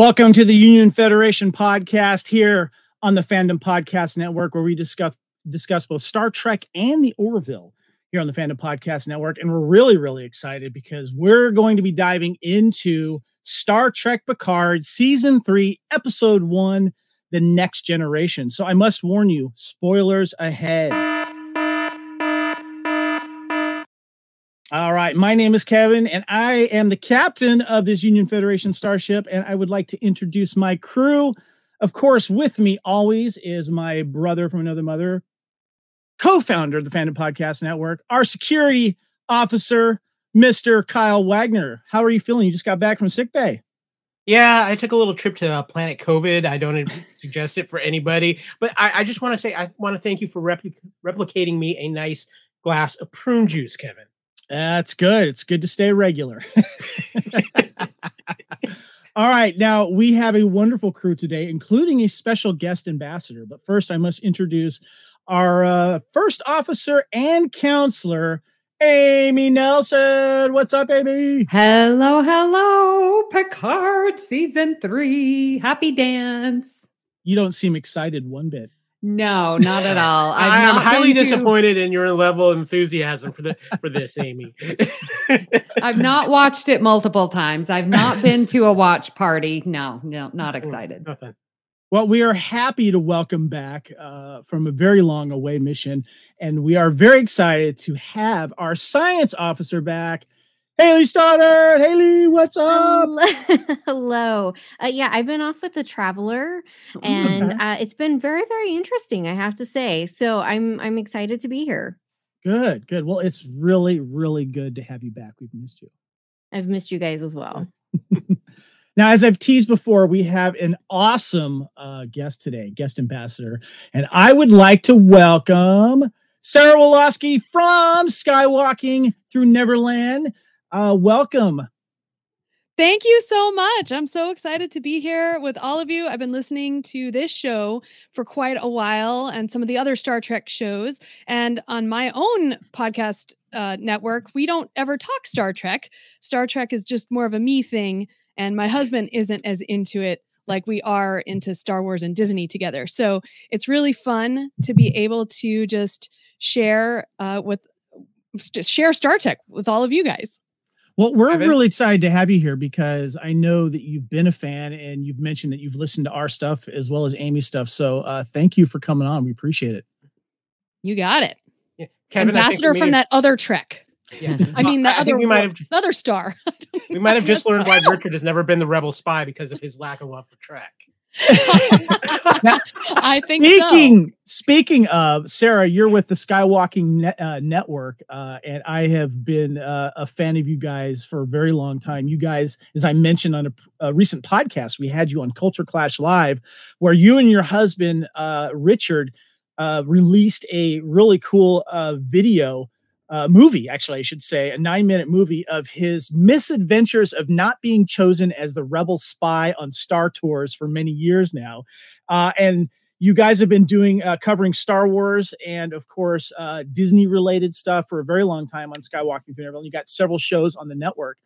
Welcome to the Union Federation podcast here on the Fandom Podcast Network, where we discuss discuss both Star Trek and the Orville here on the Fandom Podcast Network. And we're really, really excited because we're going to be diving into Star Trek Picard Season 3, Episode 1, The Next Generation. So I must warn you, spoilers ahead. All right. My name is Kevin, and I am the captain of this Union Federation starship. And I would like to introduce my crew. Of course, with me always is my brother from another mother, co founder of the Fandom Podcast Network, our security officer, Mr. Kyle Wagner. How are you feeling? You just got back from sick bay. Yeah, I took a little trip to uh, Planet COVID. I don't suggest it for anybody, but I, I just want to say I want to thank you for repli- replicating me a nice glass of prune juice, Kevin. That's good. It's good to stay regular. All right. Now we have a wonderful crew today, including a special guest ambassador. But first, I must introduce our uh, first officer and counselor, Amy Nelson. What's up, Amy? Hello, hello, Picard season three. Happy dance. You don't seem excited one bit. No, not at all. i am highly disappointed to... in your level of enthusiasm for the for this, Amy. I've not watched it multiple times. I've not been to a watch party. No, no, not excited. Nothing. Well, we are happy to welcome back uh, from a very long away mission, and we are very excited to have our science officer back, Haley Stoddard. Haley, what's up? Hello. Uh, yeah, I've been off with the traveler, and okay. uh, it's been very, very interesting. I have to say. So I'm I'm excited to be here. Good, good. Well, it's really, really good to have you back. We've missed you. I've missed you guys as well. now, as I've teased before, we have an awesome uh, guest today, guest ambassador, and I would like to welcome Sarah Woloski from Skywalking Through Neverland. Uh, welcome. Thank you so much. I'm so excited to be here with all of you. I've been listening to this show for quite a while and some of the other Star Trek shows. And on my own podcast uh, network, we don't ever talk Star Trek. Star Trek is just more of a me thing. And my husband isn't as into it like we are into Star Wars and Disney together. So it's really fun to be able to just share uh, with share Star Trek with all of you guys. Well, we're Evan? really excited to have you here because I know that you've been a fan and you've mentioned that you've listened to our stuff as well as Amy's stuff. So uh, thank you for coming on. We appreciate it. You got it. Yeah. Kevin, Ambassador from have... that other Trek. Yeah. I mean, the I other, we might have, other star. we might have just learned why Richard has never been the rebel spy because of his lack of love for Trek I think speaking so. speaking of Sarah, you're with the Skywalking Net, uh, Network, uh, and I have been uh, a fan of you guys for a very long time. You guys, as I mentioned on a, a recent podcast, we had you on Culture Clash Live, where you and your husband uh, Richard uh, released a really cool uh, video uh, movie, actually, I should say, a nine minute movie of his misadventures of not being chosen as the rebel spy on Star Tours for many years now. Uh, and you guys have been doing uh, covering Star Wars and, of course, uh, Disney related stuff for a very long time on Skywalking Through Neverland. You got several shows on the network.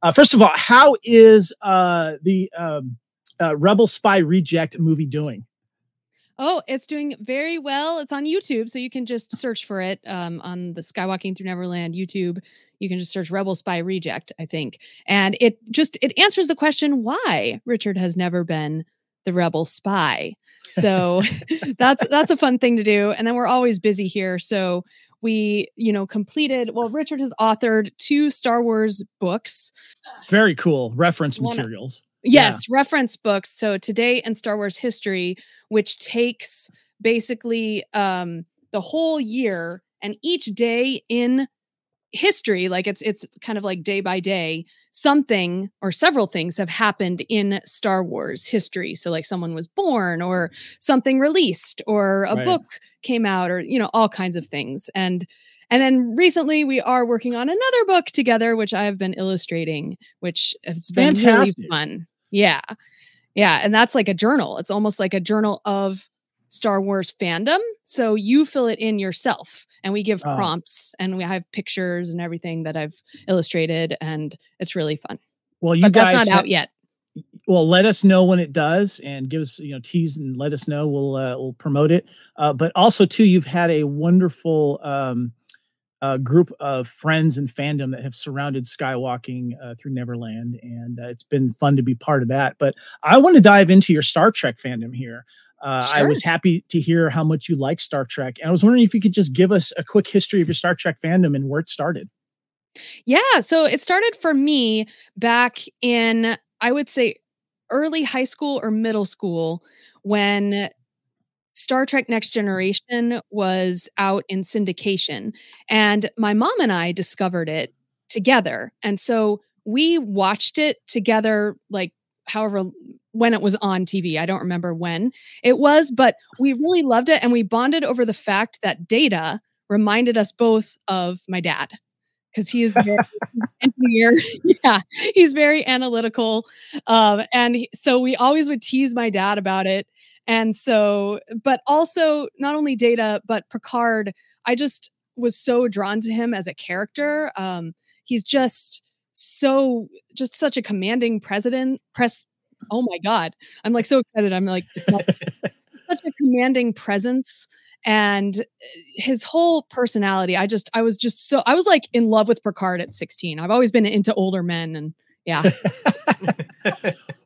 Uh, first of all, how is uh, the um, Rebel Spy Reject movie doing? Oh, it's doing very well. It's on YouTube, so you can just search for it um, on the Skywalking Through Neverland YouTube. You can just search Rebel Spy Reject, I think, and it just it answers the question why Richard has never been the rebel spy. So that's that's a fun thing to do. And then we're always busy here, so we you know completed. Well, Richard has authored two Star Wars books. Very cool reference materials Yes, yeah. reference books. So Today and Star Wars History, which takes basically um, the whole year and each day in history, like it's it's kind of like day by day, something or several things have happened in Star Wars history. So like someone was born or something released or a right. book came out or you know all kinds of things. And and then recently we are working on another book together, which I've been illustrating, which has been Fantastic. really fun. Yeah. Yeah. And that's like a journal. It's almost like a journal of Star Wars fandom. So you fill it in yourself and we give Oh. prompts and we have pictures and everything that I've illustrated and it's really fun. Well, you But guys that's not out yet. well let us know when it does and give us you know tease and let us know we'll uh, we'll promote it uh, but also too you've had a wonderful um uh, group of friends and fandom that have surrounded skywalking uh, through neverland and uh, it's been fun to be part of that but i want to dive into your star trek fandom here uh, I was happy to hear how much you like Star Trek, and I was wondering if you could just give us a quick history of your Star Trek fandom and where it started. Yeah. So it started for me back in, I would say, early high school or middle school when Star Trek Next Generation was out in syndication. And my mom and I discovered it together. And so we watched it together, like however, when it was on TV. I don't remember when it was, but we really loved it. And we bonded over the fact that Data reminded us both of my dad because he is very engineer. yeah, he's very analytical. Um, and he- so we always would tease my dad about it. And so, but also not only Data, but Picard, I just was so drawn to him as a character. Um, he's just so, just such a commanding president. Press. Oh my God. I'm like so excited. I'm like, such a commanding presence and uh, his whole personality i just i was just so i was like in love with picard at 16 i've always been into older men and yeah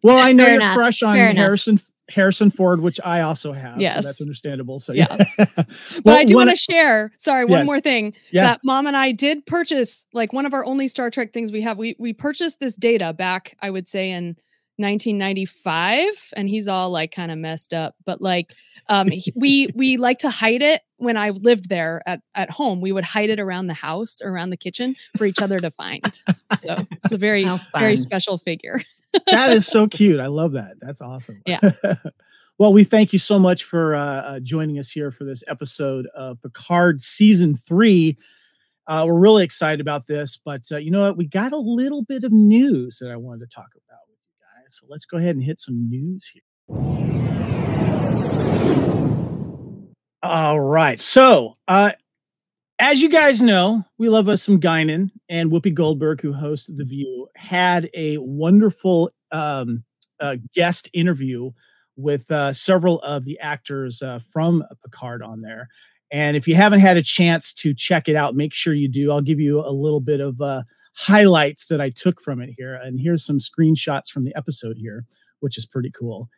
Well, I know Fair you're enough, crush on fair enough. Harrison Harrison Ford, which I also have. so Yes. that's understandable. So Yeah. yeah, but i do want to share sorry one Yes. more thing Yeah. that mom and i did purchase like one of our only star trek things we have we we purchased this data back i would say in 1995 and he's all like kind of messed up but like um he- we we like to hide it when i lived there at at home we would hide it around the house around the kitchen for each other to find so it's a very very special figure that is so cute. I love that. That's awesome. Yeah. well, we thank you so much for uh, uh, joining us here for this episode of Picard season three. Uh, we're really excited about this, but uh, you know what? We got a little bit of news that I wanted to talk about with you guys. So let's go ahead and hit some news here. All right. So, uh, as you guys know, we love us some Guinan and Whoopi Goldberg, who hosts The View, had a wonderful um, uh, guest interview with uh, several of the actors uh, from Picard on there. And if you haven't had a chance to check it out, make sure you do. I'll give you a little bit of uh, highlights that I took from it here. And here's some screenshots from the episode here, which is pretty cool.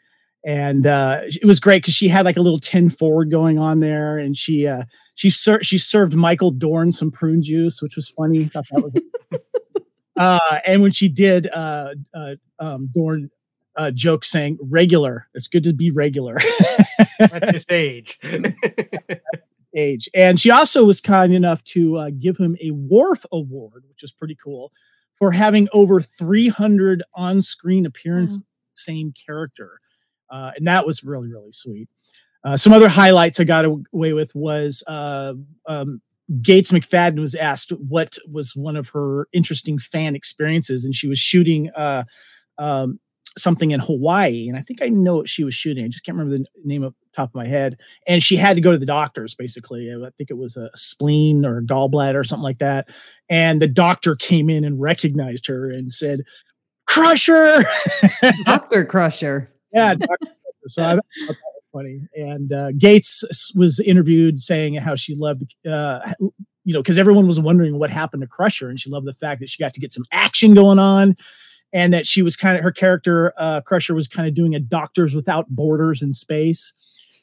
And uh, it was great because she had like a little Ten Forward going on there. And she, uh, she, ser- she served Michael Dorn some prune juice, which was funny. Thought that was uh, and when she did, uh, uh, um, Dorn uh, joke saying regular, it's good to be regular at this age. age. And she also was kind enough to uh, give him a Worf Award, which is pretty cool, for having over 300 on screen appearances, same character. Uh, and that was really, really sweet. Uh, some other highlights I got away with was uh, um, Gates McFadden was asked what was one of her interesting fan experiences, and she was shooting uh, um, something in Hawaii, and I think I know what she was shooting. I just can't remember the name of top of my head. And she had to go to the doctors, basically. I think it was a spleen or a gallbladder or something like that. And the doctor came in and recognized her and said, "Crusher." Doctor Crusher. Yeah, Dr. So I thought that was funny. And uh, Gates was interviewed saying how she loved, uh, you know, because everyone was wondering what happened to Crusher, and she loved the fact that she got to get some action going on, and that she was kind of her character, uh, Crusher, was kind of doing a Doctors Without Borders in space.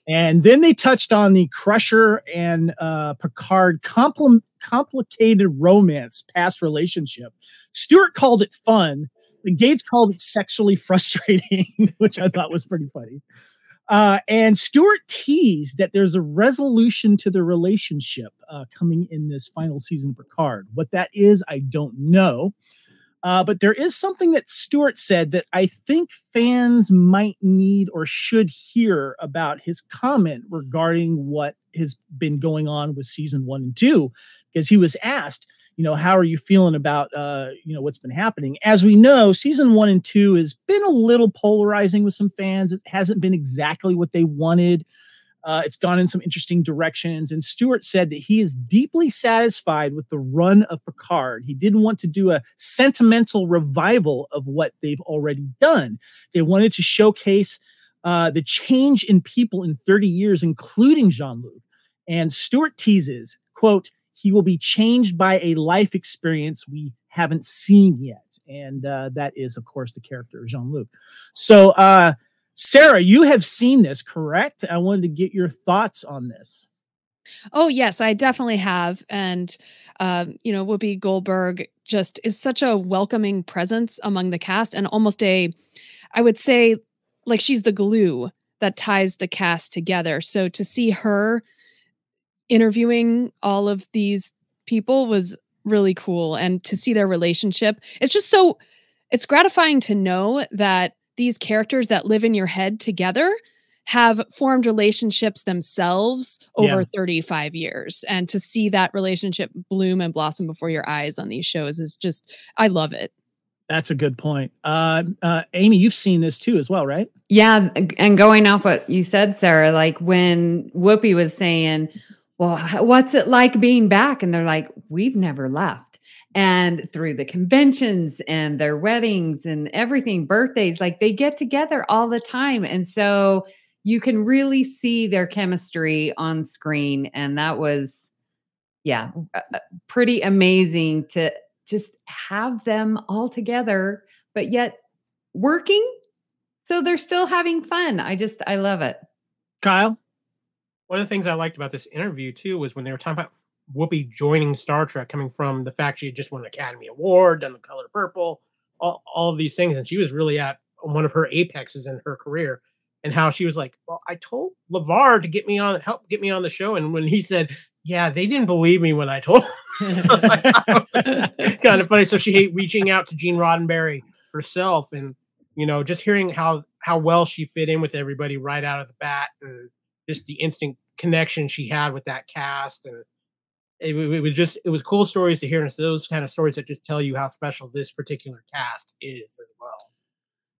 And then they touched on the Crusher and uh, Picard compl- complicated romance past relationship. Stewart called it fun. Gates called it sexually frustrating, which I thought was pretty funny. Uh, and Stewart teased that there's a resolution to the relationship uh, coming in this final season of Picard. What that is, I don't know. Uh, but there is something that Stewart said that I think fans might need or should hear about his comment regarding what has been going on with season one and two, because he was asked, you know, how are you feeling about, uh, you know, what's been happening? As we know, season one and two has been a little polarizing with some fans. It hasn't been exactly what they wanted. Uh, it's gone in some interesting directions. And Stewart said that he is deeply satisfied with the run of Picard. He didn't want to do a sentimental revival of what they've already done. They wanted to showcase uh, the change in people in 30 years, including Jean Luc. And Stewart teases, quote, he will be changed by a life experience we haven't seen yet. And uh, that is, of course, the character Jean Luc. So, uh, Sarah, you have seen this, correct? I wanted to get your thoughts on this. Oh yes, I definitely have, and um, you know, Whoopi Goldberg just is such a welcoming presence among the cast, and almost a, I would say, like she's the glue that ties the cast together. So to see her interviewing all of these people was really cool, and to see their relationship, it's just so, it's gratifying to know that these characters that live in your head together have formed relationships themselves over yeah. 35 years and to see that relationship bloom and blossom before your eyes on these shows is just i love it. That's a good point. Uh, uh, amy you've seen this too as well right? Yeah and going off what you said sarah like when whoopi was saying well what's it like being back and they're like we've never left and through the conventions and their weddings and everything, birthdays, like they get together all the time. And so you can really see their chemistry on screen. And that was, yeah, uh, uh, pretty amazing to just have them all together, but yet working. So they're still having fun. I just, I love it. Kyle? One of the things I liked about this interview too was when they were talking about Whoopi joining Star Trek, coming from the fact she had just won an Academy Award, done the color purple, all, all of these things. And she was really at one of her apexes in her career. And how she was like, Well, I told LeVar to get me on, help get me on the show. And when he said, Yeah, they didn't believe me when I told kind of funny. So she hate reaching out to Gene Roddenberry herself and you know, just hearing how how well she fit in with everybody right out of the bat and just the instant connection she had with that cast and it, it, was just it was cool stories to hear and those kind of stories that just tell you how special this particular cast is as well.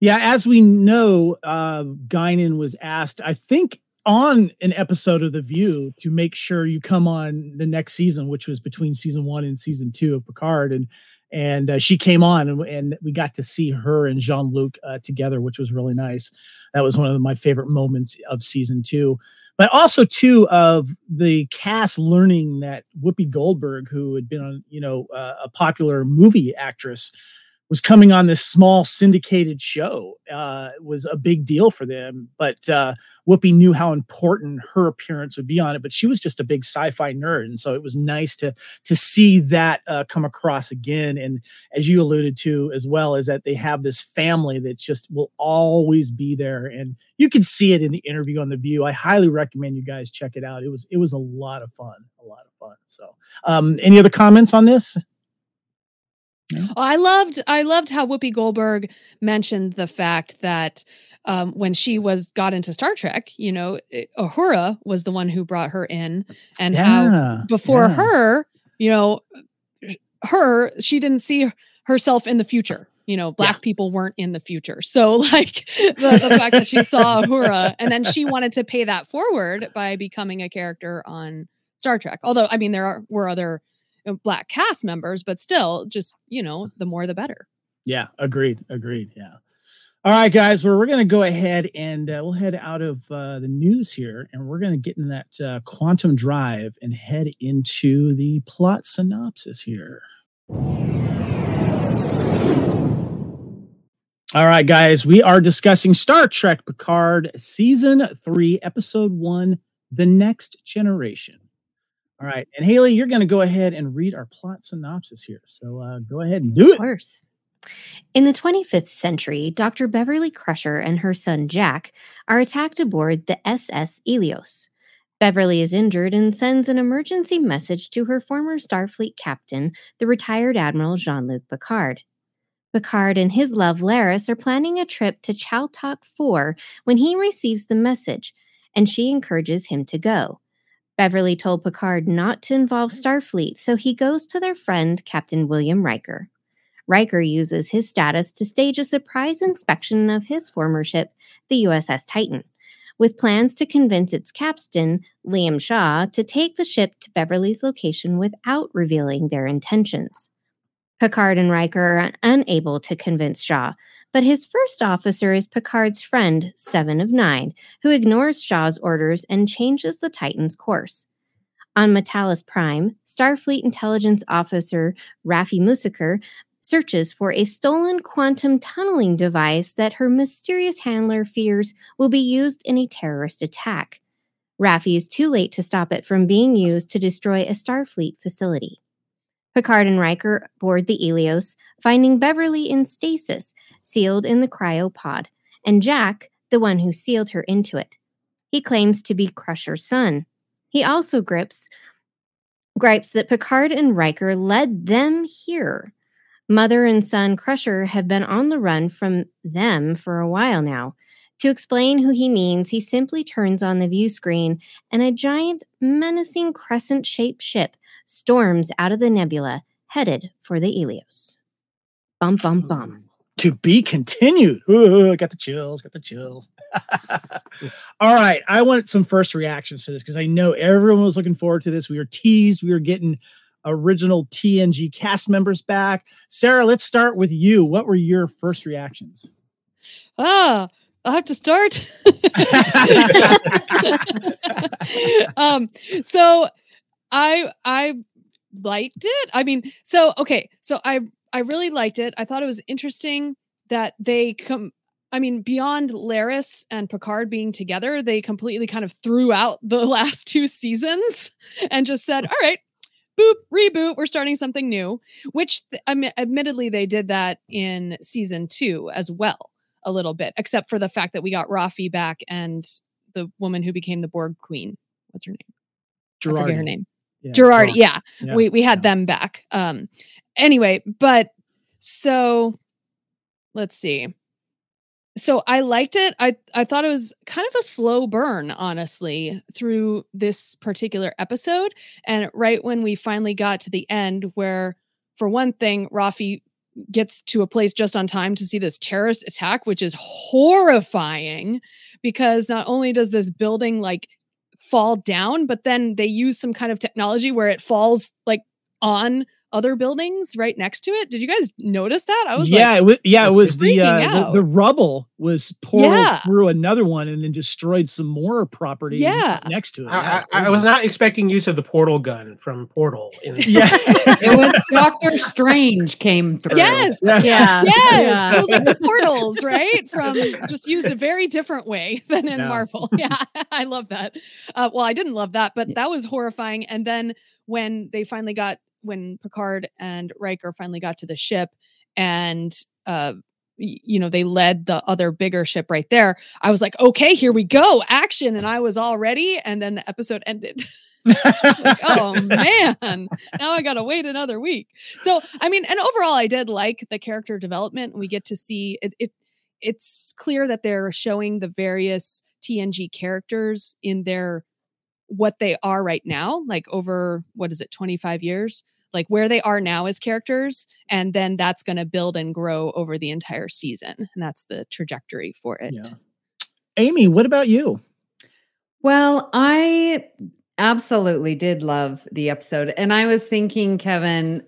Yeah as we know uh guinan was asked i think on an episode of the view to make sure you come on the next season which was between season one and season two of picard and and uh, she came on and, and, we got to see her and jean-luc uh, together which was really nice that was one of my favorite moments of season two. But also too of the cast learning that Whoopi Goldberg, who had been on, you know, uh, a popular movie actress, was coming on this small syndicated show uh, was a big deal for them. But uh, Whoopi knew how important her appearance would be on it. But she was just a big sci-fi nerd, and so it was nice to to see that uh, come across again. And as you alluded to as well, is that they have this family that just will always be there, and you can see it in the interview on the View. I highly recommend you guys check it out. It was it was a lot of fun, a lot of fun. So, um, any other comments on this? Oh, I loved I loved how Whoopi Goldberg mentioned the fact that um, when she was got into Star Trek, you know, it, eh, Uhura was the one who brought her in, and yeah, how before yeah. her, you know, her she didn't see herself in the future. You know, black yeah. people weren't in the future. So, like the, the fact that she saw Uhura, and then she wanted to pay that forward by becoming a character on Star Trek. Although, I mean, there are, were other black cast members, but still, just you know, the more the better. Yeah, agreed, agreed. Yeah. All right, guys, well, we're going to go ahead and uh, we'll head out of uh, the news here, and we're going to get in that uh, quantum drive and head into the plot synopsis here. All right, guys, we are discussing Star Trek Picard Season 3, Episode 1 The Next Generation. All right. And Haley, you're going to go ahead and read our plot synopsis here. So uh, go ahead and do it. Of course. In the 25th century, Dr. Beverly Crusher and her son Jack are attacked aboard the SS Eleos. Beverly is injured and sends an emergency message to her former Starfleet captain, the retired Admiral Jean Luc Picard. Picard and his love Laris are planning a trip to Chaltok 4 when he receives the message, and she encourages him to go. Beverly told Picard not to involve mm. Starfleet, so he goes to their friend, Captain William Riker. Riker uses his status to stage a surprise inspection of his former ship, the USS Titan. with plans to convince its captain, Liam Shaw, to take the ship to Beverly's location without revealing their intentions. Picard and Riker are unable to convince Shaw, but his first officer is Picard's friend, Seven of Nine, who ignores Shaw's orders and changes the Titan's course. On M'Talas Prime, Starfleet intelligence officer Raffi Musiker searches for a stolen quantum tunneling device that her mysterious handler fears will be used in a terrorist attack. Raffi is too late to stop it from being used to destroy a Starfleet facility. Picard and Riker board the Eleos, finding Beverly in stasis, sealed in the cryopod, and Jack, the one who sealed her into it. He claims to be Crusher's son. He also grips gripes that Picard and Riker led them here. Mother and son Crusher have been on the run from them for a while now. To explain who he means, he simply turns on the view screen, and a giant, menacing crescent shaped ship storms out of the nebula, headed for the Eleos. Bum, bum, bum. To be continued. Ooh, got the chills, got the chills. All right. I want some first reactions to this because I know everyone was looking forward to this. We were teased. We were getting original TNG cast members back. Sarah, let's start with you. What were your first reactions? Ah, I'll have to start. um, so I I liked it. I mean, so okay, so I I really liked it. I thought it was interesting that they come I mean, beyond Laris and Picard being together, they completely kind of threw out the last two seasons and just said, "All right, boop, reboot, we're starting something new." Which, I mean, admittedly, they did that in season two as well, a little bit, except for the fact that we got Raffi back and the woman who became the Borg queen. What's her name? I forget her name. Yeah, yeah, Yeah, we we had yeah. them back. Um, anyway, but so let's see. So I liked it. I I thought it was kind of a slow burn, honestly, through this particular episode. And right when we finally got to the end, where for one thing, Raffi gets to a place just on time to see this terrorist attack, which is horrifying because not only does this building like fall down, but then they use some kind of technology where it falls like on other buildings right next to it. Did you guys notice that? I was yeah, like, it was, yeah, it was the, uh, the the rubble was poured Yeah. through another one and then destroyed some more property Yeah. next to it. I, I, I was not expecting use of the portal gun from Portal. In Yeah. It was Doctor Strange came through. yes. Yeah. Yeah. Yes, Yeah. it was like the portals, right? From just used a very different way than in Yeah. Marvel. Yeah, I love that. Uh, well, I didn't love that, but that was horrifying. And then when they finally got, when Picard and Riker finally got to the ship, and uh, you know they led the other bigger ship right there, I was like, okay, here we go, action, and I was all ready. And then the episode ended. like, oh man, now I gotta wait another week. So I mean, and overall, I did like the character development. We get to see it. it it's clear that they're showing the various TNG characters in their what they are right now, like over what is it, 25 years? Like where they are now as characters, and then that's going to build and grow over the entire season, and that's the trajectory for it. Yeah. Amy, what about you? Well, I absolutely did love the episode. And I was thinking, Kevin,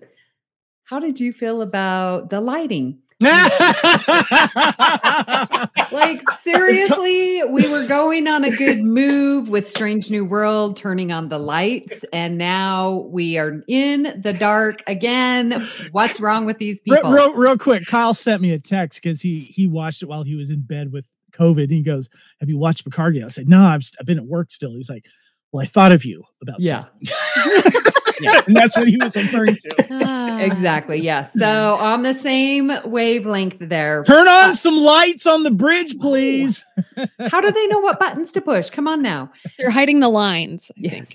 how did you feel about the lighting? Like, seriously, we were going on a good move with Strange New World turning on the lights, and now we are in the dark again. What's wrong with these people? real, real quick, Kyle sent me a text because he he watched it while he was in bed with COVID. And he goes, "Have you watched Picard yet?" I said, "No, I've, I've been at work still." He's like, "Well, I thought of you about Yeah. something." yeah, and that's what he was referring to. Exactly. Yes. So on the same wavelength there. Turn on some lights on the bridge, please. How do they know what buttons to push? Come on now. They're hiding the lines. I Yeah. think.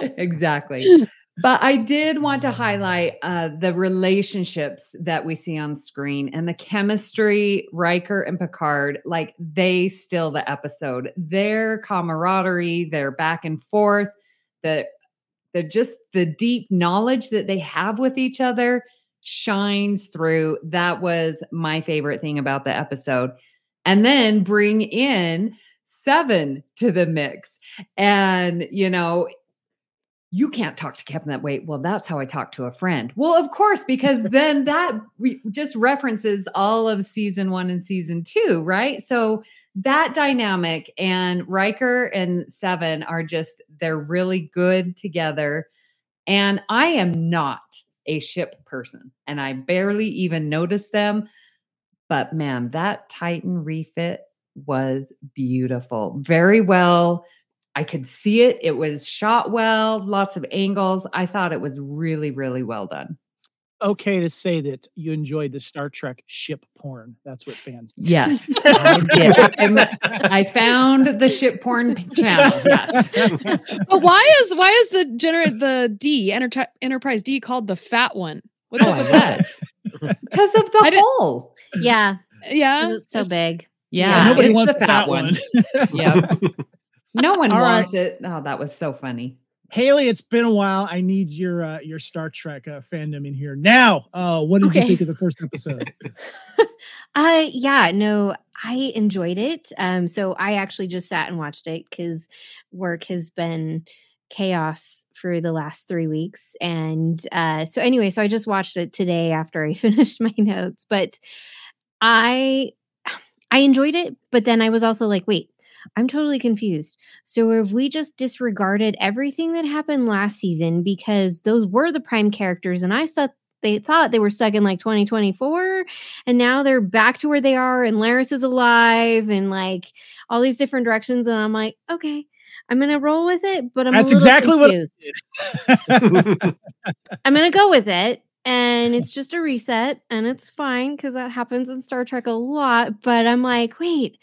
exactly. But I did want to highlight uh, the relationships that we see on screen and the chemistry, Riker and Picard, like they still the episode. Their camaraderie, their back and forth, the the just the deep knowledge that they have with each other shines through. That was my favorite thing about the episode. And then bring in Seven to the mix. And, you know, you can't talk to Kevin that way. Well, that's how I talk to a friend. Well, of course, because then that re- just references all of season one and season two, right? So that dynamic and Riker and Seven are just, they're really good together. And I am not a ship person and I barely even noticed them. But man, that Titan refit was beautiful. Very well I could see it. It was shot well, lots of angles. I thought it was really, really well done. Okay to say that you enjoyed the Star Trek ship porn. That's what fans. Yes, I did. I'm, I found the ship porn channel. Yes. but why is why is the gener- the D Enter- Enterprise D called the fat one? What's Oh, up with that? Because of the I didn't- hole. Yeah, Yeah, it's so it's- big. Yeah, nobody it's wants the the fat one. Yep. No one All right. wants it. Oh, that was so funny. Haley, it's been a while. I need your uh, your Star Trek uh, fandom in here now. Uh, what did Okay. you think of the first episode? Uh yeah, no, I enjoyed it. Um so I actually just sat and watched it cuz work has been chaos for the last 3 weeks and uh so anyway, so I just watched it today after I finished my notes, but I I enjoyed it, but then I was also like, wait, I'm totally confused. So have we just disregarded everything that happened last season because those were the prime characters and I thought they thought they were stuck in like 2024 and now they're back to where they are and Laris is alive and like all these different directions and I'm like, okay, I'm to roll with it, but I'm That's exactly what- I'm to go with it. And it's just a reset and it's fine because that happens in Star Trek a lot. But I'm like, wait,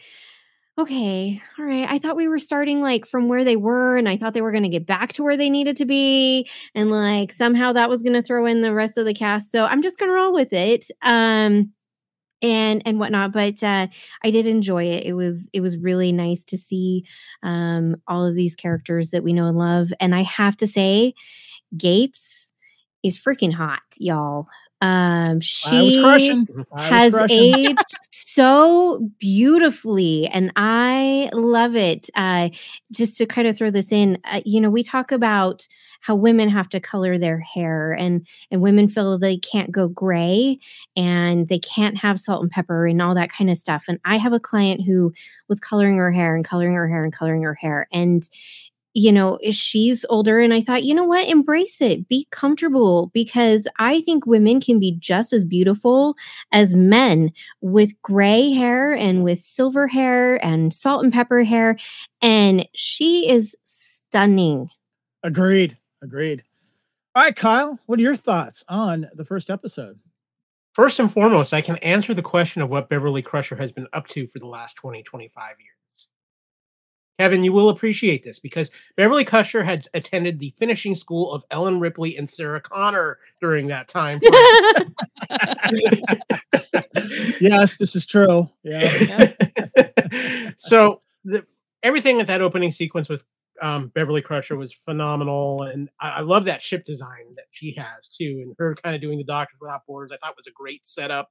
okay, all right. I thought we were starting like from where they were and I thought they were going to get back to where they needed to be. And like somehow that was going to throw in the rest of the cast. So I'm just going to roll with it. Um, and and whatnot but uh i did enjoy it it was it was really nice to see um all of these characters that we know and love and i have to say gates is freaking hot y'all um she I was crushing. I was has aged so beautifully and i love it uh just to kind of throw this in uh, you know we talk about how women have to color their hair and and women feel they can't go gray and they can't have salt and pepper and all that kind of stuff and i have a client who was coloring her hair and coloring her hair and coloring her hair and you know, she's older. And I thought, you know what? Embrace it. Be comfortable because I think women can be just as beautiful as men with gray hair and with silver hair and salt and pepper hair. And she is stunning. Agreed. Agreed. All right, Kyle, what are your thoughts on the first episode? First and foremost, I can answer the question of what Beverly Crusher has been up to for the last 20, 25 years. Kevin, you will appreciate this because Beverly Crusher had attended the finishing school of Ellen Ripley and Sarah Connor during that time. Yes, this is true. Yeah. so the, everything at that opening sequence with um, Beverly Crusher was phenomenal, and I, I love that ship design that she has too, and her kind of doing the Doctors Without Borders. I thought was a great setup.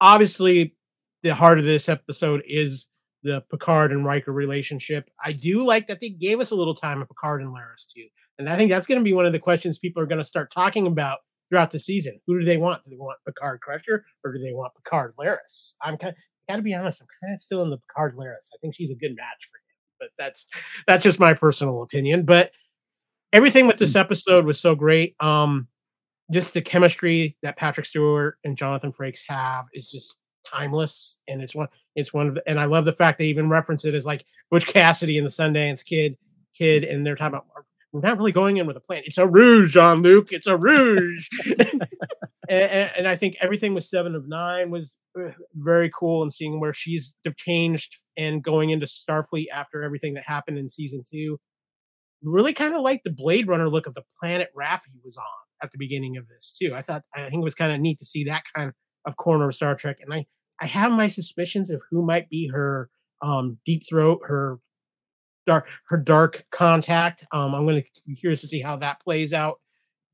Obviously, the heart of this episode is the Picard and Riker relationship. I do like that they gave us a little time of Picard and Laris too, and I think that's going to be one of the questions people are going to start talking about throughout the season. Who do they want? Do they want Picard Crusher or do they want Picard Laris? I'm kind. Of, Got to be honest. I'm kind of still in the Picard Laris. I think she's a good match for him, but that's that's just my personal opinion. But everything with this episode was so great. Um, just the chemistry that Patrick Stewart and Jonathan Frakes have is just timeless, and it's one. It's one of the, and I love the fact they even reference it as like Butch Cassidy and the Sundance Kid, kid, and they're talking about we're not really going in with a plan. It's a rouge, Jean Luc. It's a rouge. and, and, and I think everything with Seven of Nine was uh, very cool, and seeing where she's changed and going into Starfleet after everything that happened in season two. Really kind of like the Blade Runner look of the planet Raffi was on at the beginning of this too. I thought I think it was kind of neat to see that kind of corner of Star Trek, and I I have my suspicions of who might be her um deep throat, her dark her dark contact. Um, I'm going to be curious to see how that plays out.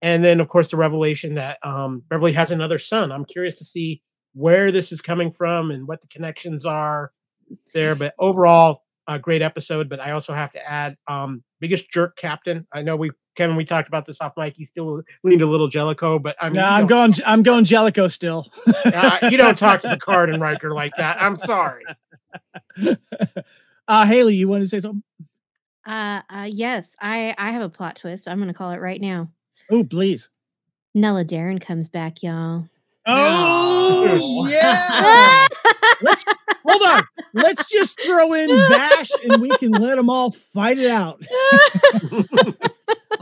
And then, of course, the revelation that um, Beverly has another son. I'm curious to see where this is coming from and what the connections are there. But overall, a great episode, but I also have to add um biggest jerk captain. I know we Kevin, we talked about this off mic. He still leaned a little Jellicoe, but I mean, no, I'm going. I'm going Jellicoe still. uh, you don't talk to Picard and Riker like that. I'm sorry. uh, Haley, you want to say something? Uh, uh, yes, I I have a plot twist. I'm gonna call it right now. Oh, please. Nella Daren comes back, y'all. Oh, yeah. Let's hold on. Let's just throw in Vash, and we can let them all fight it out.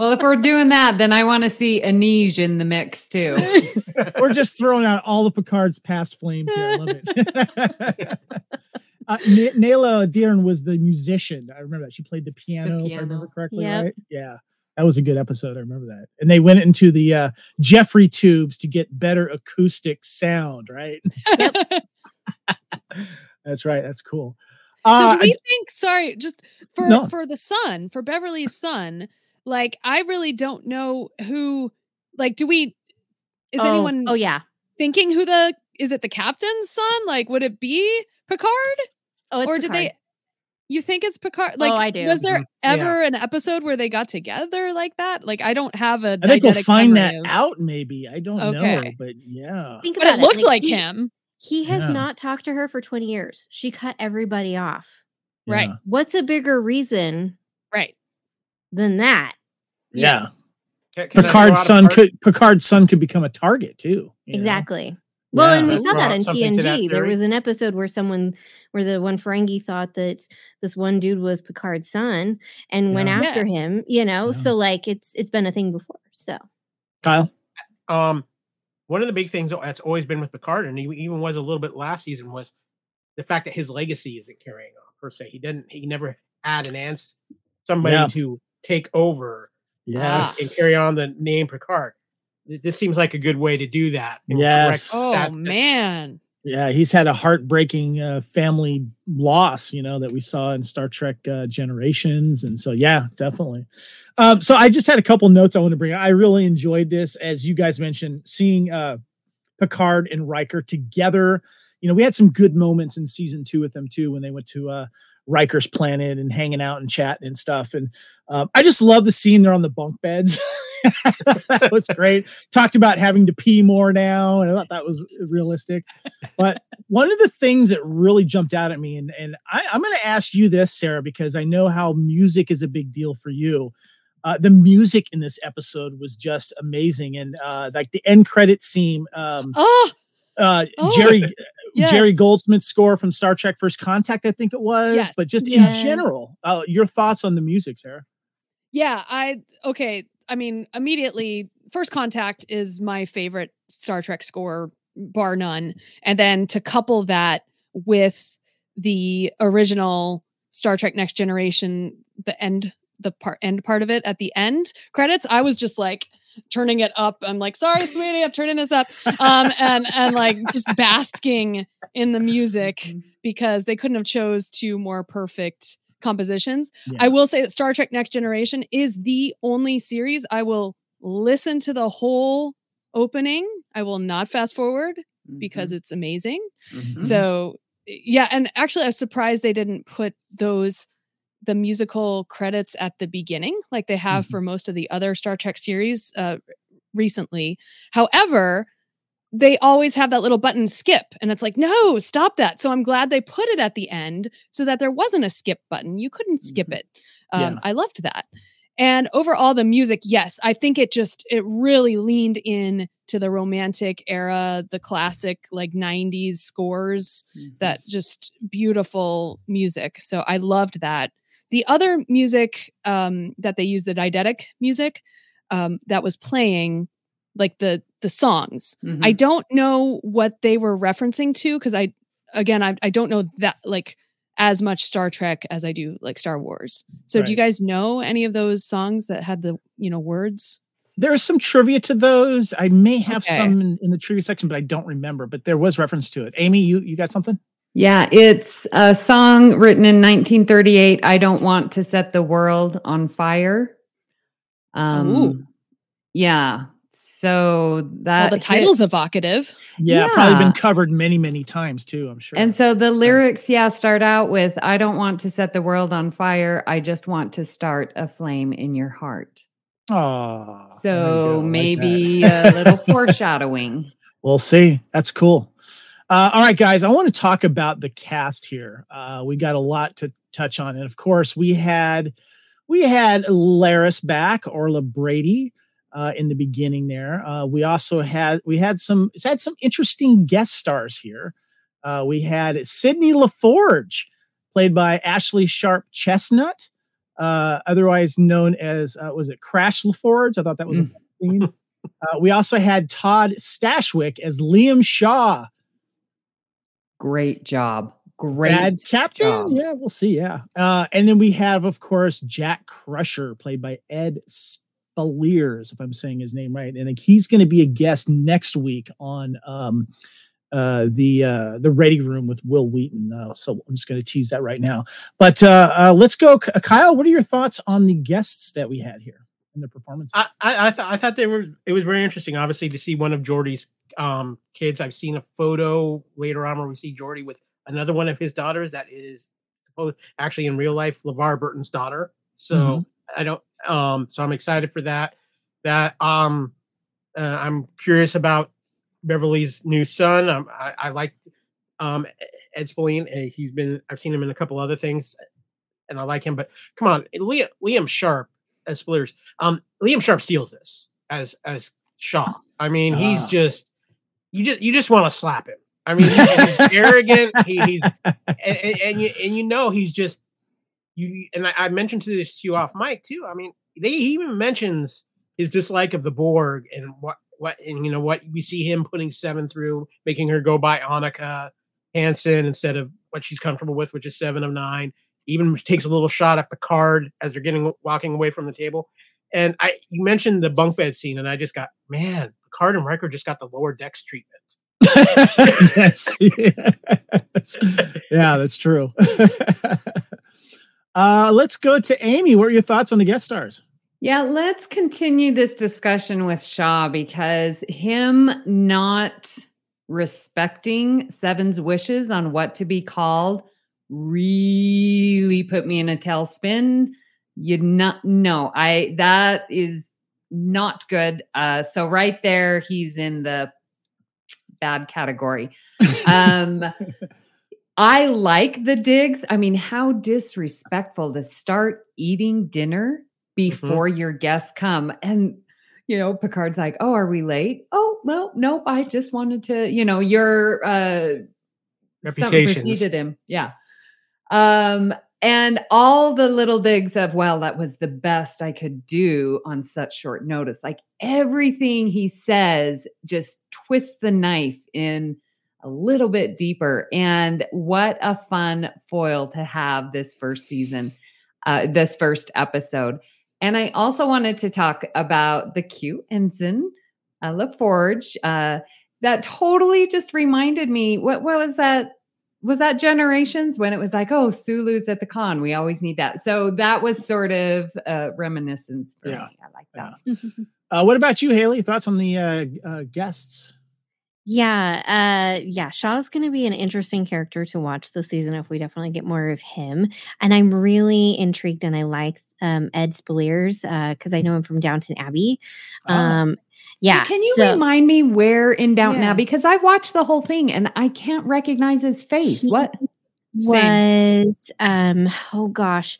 Well, if we're doing that, then I want to see Anij in the mix too. We're just throwing out all the Picard's past flames here. I love it. uh, N- Nella Daren was the musician. I remember that she played the piano, if I remember correctly. Yep. Right? Yeah, that was a good episode. I remember that. And they went into the uh, Jefferies tubes to get better acoustic sound. Right. That's right. That's cool. So Uh, do we think? Sorry, just for No. for the son, for Beverly's son. Like, I really don't know who. Like, do we? Is oh, anyone Oh yeah. thinking who the? Is it the captain's son? Like, would it be Picard? Oh, it's or did they? You think it's Picard? Like, I do. Was there Mhm. Yeah. ever an episode where they got together like that? Like, I don't have a. I think we'll find that of- out. Maybe I don't know, but yeah. Think But about it looked like he- him, He has Yeah. not talked to her for 20 years. She cut everybody off. right? Yeah. What's a bigger reason Right. Than that? Yeah. Can- can I throw Picard's son part- could Picard's son could become a target too. you know? Exactly. Well, and we saw that out in something to that TNG. There was an episode where someone, where the one Ferengi thought that this one dude was Picard's son and went Yeah. after him. You know, Yeah. so like it's it's been a thing before. So Kyle. um one of the big things that's always been with Picard, and he even was a little bit last season, was the fact that his legacy isn't carrying on per se. He didn't. He never had an ans somebody Yeah. to take over Yes. and carry on the name Picard. This seems like a good way to do that. Yes. Oh that- that- man. Yeah, he's had a heartbreaking uh, family loss, you know, that we saw in Star Trek uh, Generations, and so yeah, definitely. Um, so I just had a couple notes I want to bring. up. I really enjoyed this, as you guys mentioned, seeing uh, Picard and Riker together. You know, we had some good moments in season two with them too when they went to uh, Riker's planet and hanging out and chatting and stuff. And um, I just love the scene they're on the bunk beds. that was great. Talked about having to pee more now, and I thought that was realistic. But one of the things that really jumped out at me, and, and I, I'm going to ask you this, Sarah, because I know how music is a big deal for you. Uh, the music in this episode was just amazing, and uh, like the end credit scene, um, Oh, uh, Oh, Jerry Jerry yes. Goldsmith's score from Star Trek: First Contact, I think it was. Yes. But just in Yes. general, uh, your thoughts on the music, Sarah? Yeah, I okay. I mean, immediately, First Contact is my favorite Star Trek score, bar none. And then to couple that with the original Star Trek Next Generation, the end, the part end part of it at the end credits, I was just like turning it up. I'm like, sorry, sweetie, I'm turning this up. Um, and and like just basking in the music because they couldn't have chose two more perfect compositions. I will say that Star Trek Next Generation is the only series I will listen to the whole opening. I will not fast forward because it's amazing. Mhm. So, yeah, and actually I was surprised they didn't put those the musical credits at the beginning like they have Mhm. for most of the other Star Trek series uh recently. However, they always have that little button skip and it's like no stop that so i'm glad they put it at the end so that there wasn't a skip button you couldn't skip Mhm. it um, Yeah. i loved that and overall the music yes i think it just it really leaned in to the romantic era the classic like 90s scores Mhm. that just beautiful music so i loved that the other music um, that they used the didactic music um, that was playing like the the songs Mhm. I don't know what they were referencing to because I, again, I, I don't know that like as much Star Trek as I do like Star Wars. So do you guys know any of those songs that had the you know words? There's some trivia to those. I may have Okay. some in, in the trivia section, but I don't remember. But there was reference to it. Amy, you you got something? Yeah, it's a song written in 1938. I don't want to set the world on fire. Um, Ooh. yeah, So that well, the hit- title's evocative. Yeah, probably been covered many, many times too. I'm sure. And so the lyrics, yeah, start out with I don't want to set the world on fire. I just want to start a flame in your heart. oh, So maybe a little foreshadowing. We'll see. That's cool. Uh, all right, guys, I want to talk about the cast here. Uh, we got a lot to touch on, and of course, we had we had Laris back, Orla Brady, uh, in the beginning. There, uh, we also had we had some had some interesting guest stars here. Uh, we had Sydney LaForge, played by Ashlei Sharpe Chestnut, uh, otherwise known as uh, was it Crash LaForge? I thought that was a theme. Uh, we also had Todd Stashwick as Liam Shaw, Great job. Great bad captain. job. Yeah, we'll see. Yeah, uh, and then we have, of course, Jack Crusher, played by Ed Speleers, if I'm saying his name right, and he's going to be a guest next week on um, uh, the uh, the Ready Room with Wil Wheaton. Uh, so I'm just going to tease that right now. But uh, uh, let's go, Kyle. What are your thoughts on the guests that we had here and the performances? I I, I, th- I thought they were. It was very interesting, obviously, to see one of Geordi's um, kids. I've seen a photo later on where we see Geordi with another one of his daughters that is supposed actually in real life LeVar Burton's daughter. So Mhm. I don't. Um, so I'm excited for that. That um, uh, I'm curious about Beverly's new son. Um, I, I like um Ed Spillane. Uh, he's been. I've seen him in a couple other things, and I like him. But come on, Liam, Liam Sharp as Splitters. Um, Liam Sharp steals this as as Shaw. I mean, he's Ah. just you just you just want to slap him. I mean, he's, he's arrogant. He, he's and, and, and you and you know he's just you. And I, I mentioned to this to you off mic too. I mean, they he even mentions his dislike of the Borg and what what and you know what we see him putting seven through, making her go by Annika Hansen instead of what she's comfortable with, which is seven of nine. Even takes a little shot at Picard as they're getting walking away from the table. And I you mentioned the bunk bed scene, and I just got man, Picard and Riker just got the lower decks treatment. yes. yes. Yeah, that's true. uh, let's go to Amy. What are your thoughts on the guest stars? Yeah, let's continue this discussion with Shaw because him not respecting Seven's wishes on what to be called really put me in a tailspin. You not no, I that is not good. Uh so right there he's in the bad category. Um I like the digs. I mean, how disrespectful to start eating dinner before your guests come. And, you know, Picard's like, oh, are we late? Oh, well, nope. I just wanted to, you know, your uh something preceded him. Yeah. Um, and all the little digs of, well, that was the best I could do on such short notice. Like everything he says just twists the knife in a little bit deeper. And what a fun foil to have this first season, uh, this first episode. And I also wanted to talk about the cute ensign, uh, LaForge. Uh, that totally just reminded me. What what was that? Was that Generations when it was like, oh, Sulu's at the con? We always need that. So that was sort of a reminiscence for Yeah. me. I like that. Yeah. Uh, what about you, Haley? Thoughts on the uh, uh, guests? Yeah, uh yeah, Shaw's going to be an interesting character to watch this season if we definitely get more of him. And I'm really intrigued and I like um Ed Speleers uh cuz I know him from Downton Abbey. Oh. Um yeah. Can you so remind me where in Downton Yeah. Abbey? Because I've watched the whole thing and I can't recognize his face. He- What? Was um oh gosh.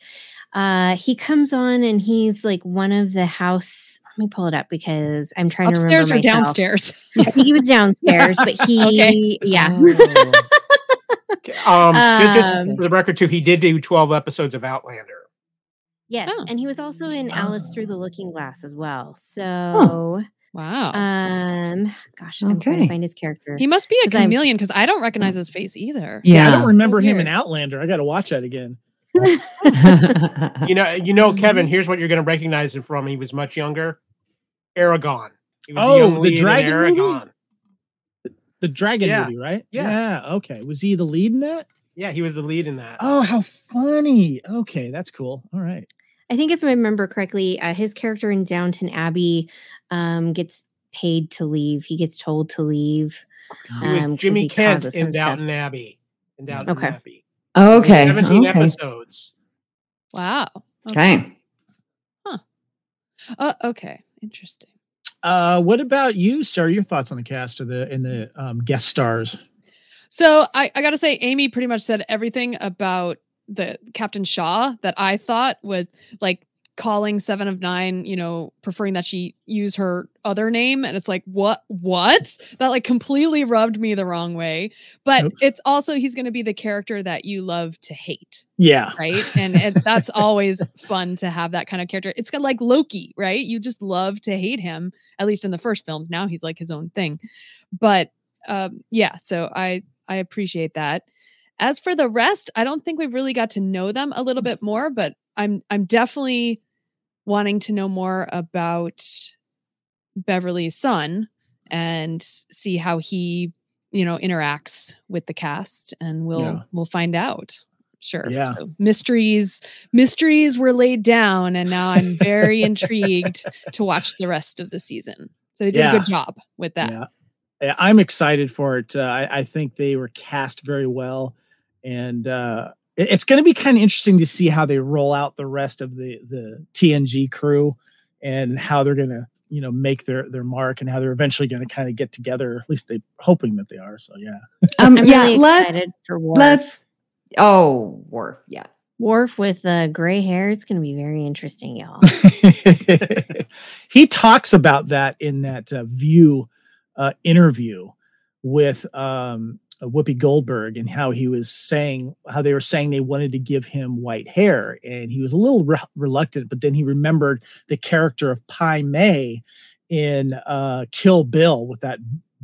Uh he comes on and he's like one of the house let me pull it up because I'm trying Upstairs to or remember myself. downstairs? I think he was downstairs, but he Okay. yeah. Oh. Um, ju- just Um, for the record, too, he did do 12 episodes of Outlander. Yes, Oh. and he was also in Alice Through the Looking Glass as well. So, Wow. um, gosh, I'm trying to find his character. he must be a I'm- chameleon because I don't recognize his face either. Yeah, I don't remember him in. Outlander. I got to watch that again. You know, you know, Kevin. Here's what you're going to recognize him from. He was much younger. Eragon. He was Oh, young the lead in dragon movie? Eragon. The Dragon Yeah. movie, right? Yeah. Okay. Was he the lead in that? Yeah, he was the lead in that. Oh, how funny. Okay, that's cool. All right. I think if I remember correctly, uh, his character in Downton Abbey um, gets paid to leave. He gets told to leave. It was um, 'cause Jimmy he Kent in some stuff. Downton Abbey. In Downton Okay. Abbey. Okay. 17 Okay. episodes. Wow. Okay. Uh, okay. Interesting. Uh, what about you, sir? Your thoughts on the cast of the and the um, guest stars? So I, I gotta say, Amy pretty much said everything about the Captain Shaw that I thought was like calling Seven of Nine, you know, preferring that she use her other name. And it's like, what what? That like completely rubbed me the wrong way. But Oops. it's also he's gonna be the character that you love to hate. Yeah, right? And it, that's always fun to have that kind of character. It's kind of like Loki, right? You just love to hate him, at least in the first film. Now he's like his own thing. But um, yeah, so I I appreciate that. As for the rest, I don't think we've really got to know them a little bit more, but I'm I'm definitely wanting to know more about Beverly's son and see how he, you know, interacts with the cast and we'll Yeah. we'll find out. Sure. Yeah. So mysteries mysteries were laid down and now I'm very intrigued to watch the rest of the season. So they did a good job with that. Yeah. Yeah, I'm excited for it. Uh, I, I think they were cast very well, and uh, it's going to be kind of interesting to see how they roll out the rest of the the TNG crew and how they're going to you know make their their mark and how they're eventually going to kind of get together. At least they're hoping that they are. So yeah. Um, I'm yeah. really let's excited for Worf. let's. Oh, Worf. Yeah. Worf with uh, gray hair. It's going to be very interesting, y'all. he talks about that in that uh, View uh, interview with um, Whoopi Goldberg and how he was saying how they were saying they wanted to give him white hair, and he was a little re- reluctant, but then he remembered the character of Pai Mei in uh, Kill Bill with that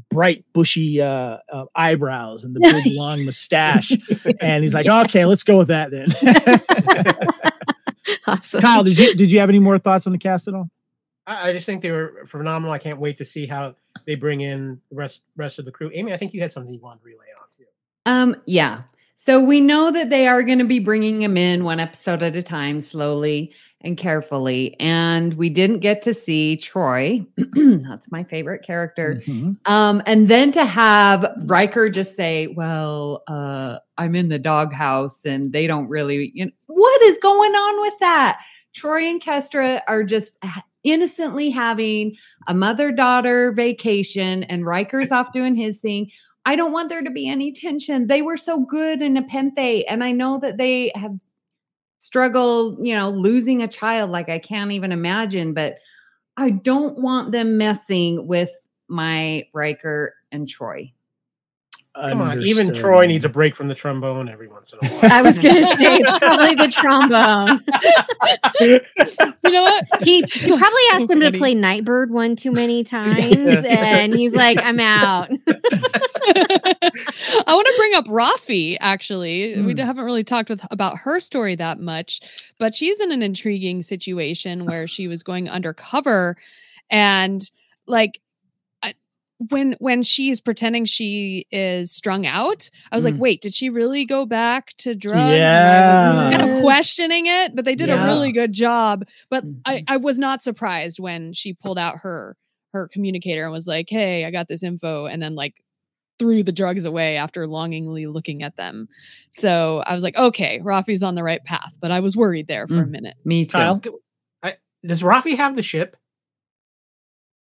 bright bushy uh, uh, eyebrows and the big long mustache and he's like okay let's go with that then awesome. kyle did you did you have any more thoughts on the cast at all I, I just think they were phenomenal. I can't wait to see how they bring in the rest rest of the crew. Amy, I think you had something you wanted to relay on too. Um, yeah. So we know that they are going to be bringing him in one episode at a time, slowly and carefully. And we didn't get to see Troi. That's my favorite character. Mhm. Um, and then to have Riker just say, "Well, uh, I'm in the doghouse, and they don't really." You know, what is going on with that? Troi and Kestra are just ha- innocently having a mother-daughter vacation, and Riker's off doing his thing. I don't want there to be any tension. They were so good in Nepenthe, and I know that they have struggled, you know, losing a child like I can't even imagine, but I don't want them messing with my Riker and Troi. Come on, even Troi needs a break from the trombone every once in a while. I was going to say it's probably the trombone. You know what? He, he probably so asked him to play Nightbird one too many times, and he's like, "I'm out." I want to bring up Raffi. Actually, we Hmm. haven't really talked with about her story that much, but she's in an intriguing situation where she was going undercover, and like I- when when she's pretending she is strung out, I was like, Mm. wait, did she really go back to drugs? And I was kind Yeah. of questioning it, but they did a really good job. But I Mhm. I was not surprised when she pulled out her her communicator and was like, "Hey, I got this info," and then like threw the drugs away after longingly looking at them. So I was like, "Okay, Raffi's on the right path," but I was worried there for a Mm. minute. Me too. Kyle? Does Raffi have the ship?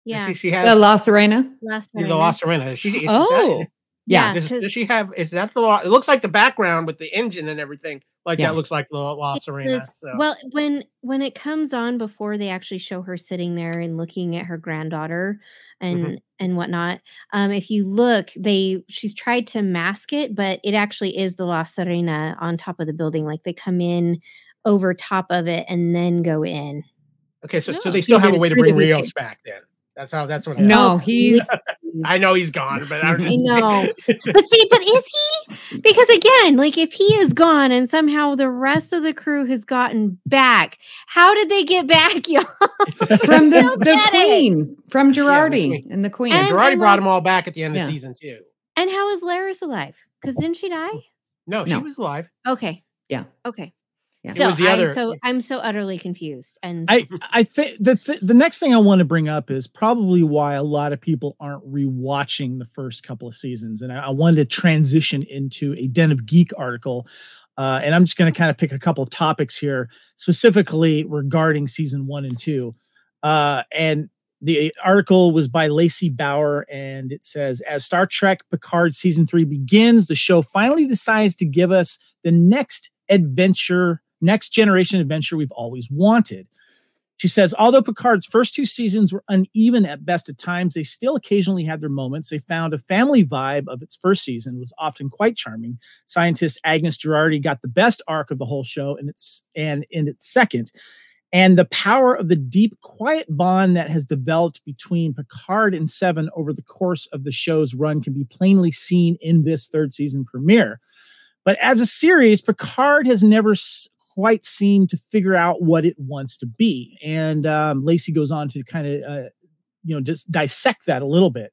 Does Yeah, She, she The has La Serena. last the. La Serena. She, is that- Oh, Yeah. does, 'cause does she have? Is that the? La- It looks like the background with the engine and everything. Like Yeah. that looks like the La Serena. was- So. Well, when when it comes on before they actually show her sitting there and looking at her granddaughter and Mhm. and whatnot, um, if you look, they she's tried to mask it, but it actually is the La Serena on top of the building. Like they come in over top of it and then go in. okay, so, so they still have a way to bring biscuit. Rios back. Then that's how. That's what. No, he's I know he's gone, but I, I know. But see, but is he? Because again, like if he is gone and somehow the rest of the crew has gotten back, how did they get back, y'all? from the, don't the get it. queen, from Jurati queen. and the queen. And- Jurati I brought lost- them all back at the end Yeah. of season two. And how is Laris alive? Because didn't she die? No, she No. was alive. Okay. Yeah. Okay. Yeah. It So was the I'm other- so I'm so utterly confused. And I I think the th- the next thing I want to bring up is probably why a lot of people aren't rewatching the first couple of seasons, and I, I wanted to transition into a Den of Geek article, uh, and I'm just going to kind of pick a couple of topics here, specifically regarding season one and two, uh, and. The article was by Lacy Baugher, and it says As Star Trek Picard season three begins, the show finally decides to give us the next adventure, next generation adventure we've always wanted. She says, although Picard's first two seasons were uneven at best at times, they still occasionally had their moments. They found a family vibe of its first season was often quite charming. Scientist Agnes Jurati got the best arc of the whole show, and its and in its second. And the power of the deep, quiet bond that has developed between Picard and Seven over the course of the show's run can be plainly seen in this third season premiere. But as a series, Picard has never quite seem to figure out what it wants to be. And um, Lacey goes on to kind of, uh, you know, just dissect that a little bit.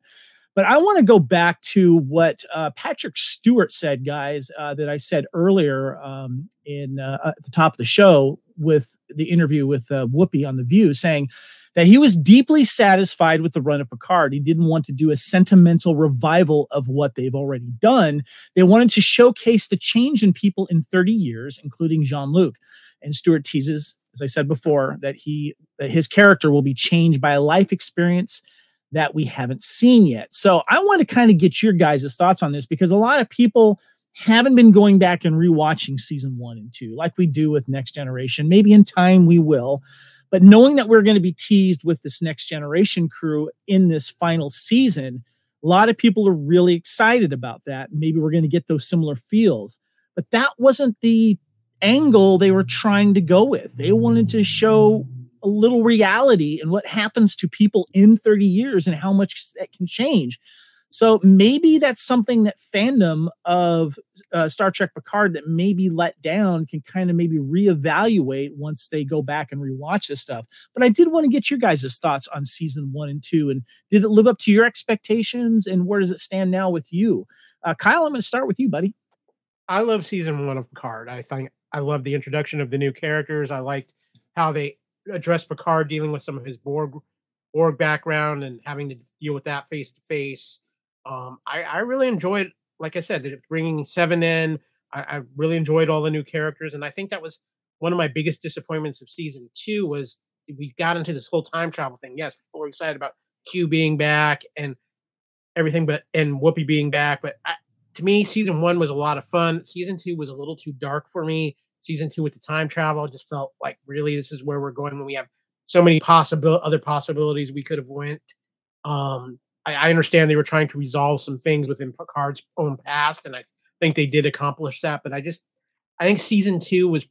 But I want to go back to what uh, Patrick Stewart said, guys, uh, that I said earlier um, in uh, at the top of the show with the interview with uh, Whoopi on The View, saying that he was deeply satisfied with the run of Picard. He didn't want to do a sentimental revival of what they've already done. They wanted to showcase the change in people in 30 years, including Jean Luc. And Stewart teases, as I said before, that he that his character will be changed by a life experience that we haven't seen yet. So I want to kind of get your guys' thoughts on this because a lot of people haven't been going back and rewatching season one and two like we do with Next Generation. Maybe in time we will. But knowing that we're going to be teased with this next generation crew in this final season, a lot of people are really excited about that. Maybe we're going to get those similar feels. But that wasn't the angle they were trying to go with. They wanted to show a little reality and what happens to people in 30 years and how much that can change. So maybe that's something that fandom of uh, Star Trek Picard that maybe let down can kind of maybe reevaluate once they go back and rewatch this stuff. But I did want to get you guys' thoughts on season one and two, and did it live up to your expectations? And where does it stand now with you, uh, Kyle? I'm going to start with you, buddy. I love season one of Picard. I think I love the introduction of the new characters. I liked how they addressed Picard dealing with some of his Borg Borg background and having to deal with that face to face. Um, I, I really enjoyed, like I said, bringing Seven in. I, I really enjoyed all the new characters, and I think that was one of my biggest disappointments of season two was we got into this whole time travel thing. Yes, people were excited about Q being back and everything, but and Whoopi being back, but I, to me, season one was a lot of fun. Season two was a little too dark for me. Season two with the time travel just felt like really this is where we're going when we have so many possible other possibilities we could have went. Um, I, I understand they were trying to resolve some things within Picard's own past, and I think they did accomplish that. But I just I think season two was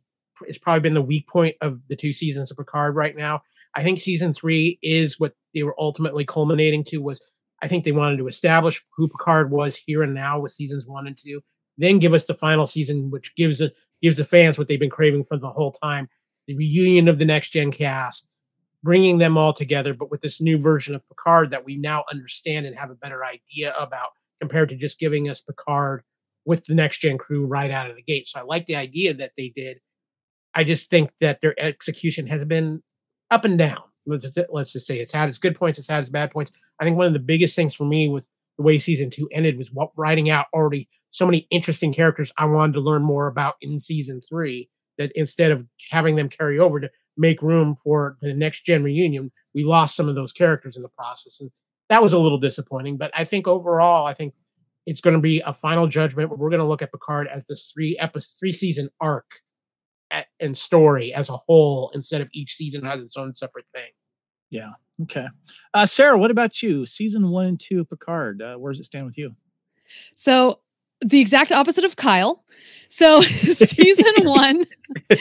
it's probably been the weak point of the two seasons of Picard right now. I think season three is what they were ultimately culminating to was I think they wanted to establish who Picard was here and now with seasons one and two, then give us the final season, which gives a gives the fans what they've been craving for the whole time: the reunion of the next gen cast, bringing them all together, but with this new version of Picard that we now understand and have a better idea about, compared to just giving us Picard with the next gen crew right out of the gate. So I like the idea that they did. I just think that their execution has been up and down. Let's let's just say it's had its good points, it's had its bad points. I think one of the biggest things for me with the way season two ended was what writing out already so many interesting characters I wanted to learn more about in season three. That instead of having them carry over to make room for the next gen reunion, we lost some of those characters in the process, and that was a little disappointing. But I think overall, I think it's going to be a final judgment where we're going to look at Picard as this three episode, three season arc at, and story as a whole, instead of each season has its own separate thing. Yeah. Okay. Uh, Sarah, what about you? Season one and two of Picard. Uh, where does it stand with you? So the exact opposite of Kyle. So season one,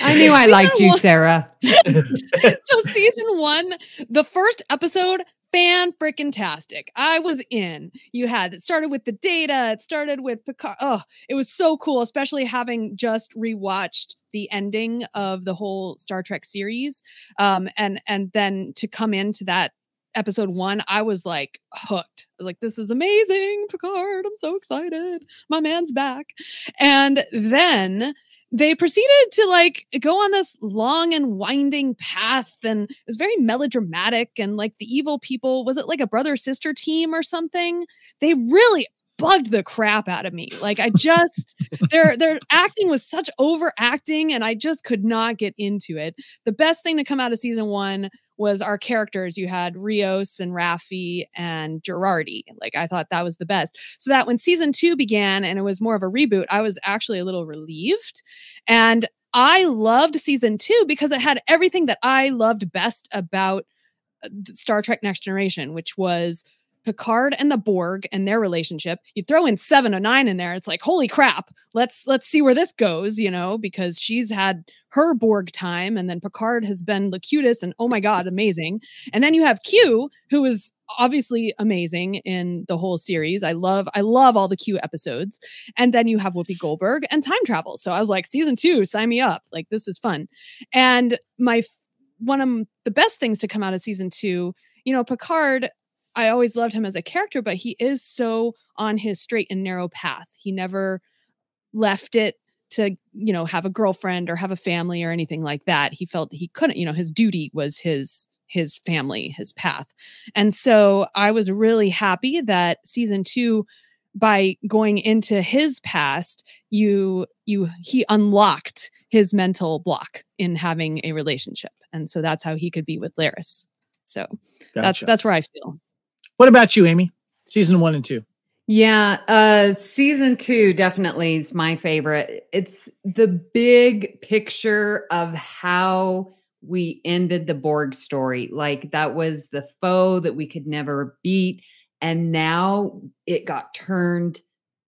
I knew I liked you, one- Sarah. so season one, the first episode, fan freaking tastic. I was in. You had it started with the data. It started with Picard. Oh, it was so cool, especially having just rewatched the ending of the whole Star Trek series. Um, and and then to come into that episode one, I was like hooked. Was like, this is amazing, Picard. I'm so excited. My man's back. And then they proceeded to like go on this long and winding path and it was very melodramatic and like the evil people was it like a brother sister team or something they really bugged the crap out of me like i just their their acting was such overacting and i just could not get into it the best thing to come out of season one was our characters. You had Rios and Raffi and Jurati. Like I thought that was the best. So that when season two began and it was more of a reboot, I was actually a little relieved. And I loved season two because it had everything that I loved best about uh, Star Trek Next Generation, which was Picard and the Borg and their relationship. You throw in seven or nine in there, it's like, holy crap, let's let's see where this goes, you know, because she's had her Borg time, and then Picard has been Locutus, and oh my god, amazing. And then you have Q, who is obviously amazing in the whole series. I love, I love all the Q episodes. And then you have Whoopi Goldberg and time travel. So I was like, season two, sign me up. Like this is fun. And my one of the best things to come out of season two, you know, Picard I always loved him as a character, but he is so on his straight and narrow path. He never left it to, you know, have a girlfriend or have a family or anything like that. He felt that he couldn't, you know, his duty was his his family, his path. And so I was really happy that season 2 by going into his past, you you he unlocked his mental block in having a relationship. And so that's how he could be with Laris. So gotcha. that's that's where I feel. What about you, Amy? Season one and two. Yeah, uh season 2 definitely is my favorite. It's the big picture of how we ended the Borg story. Like that was the foe that we could never beat and now it got turned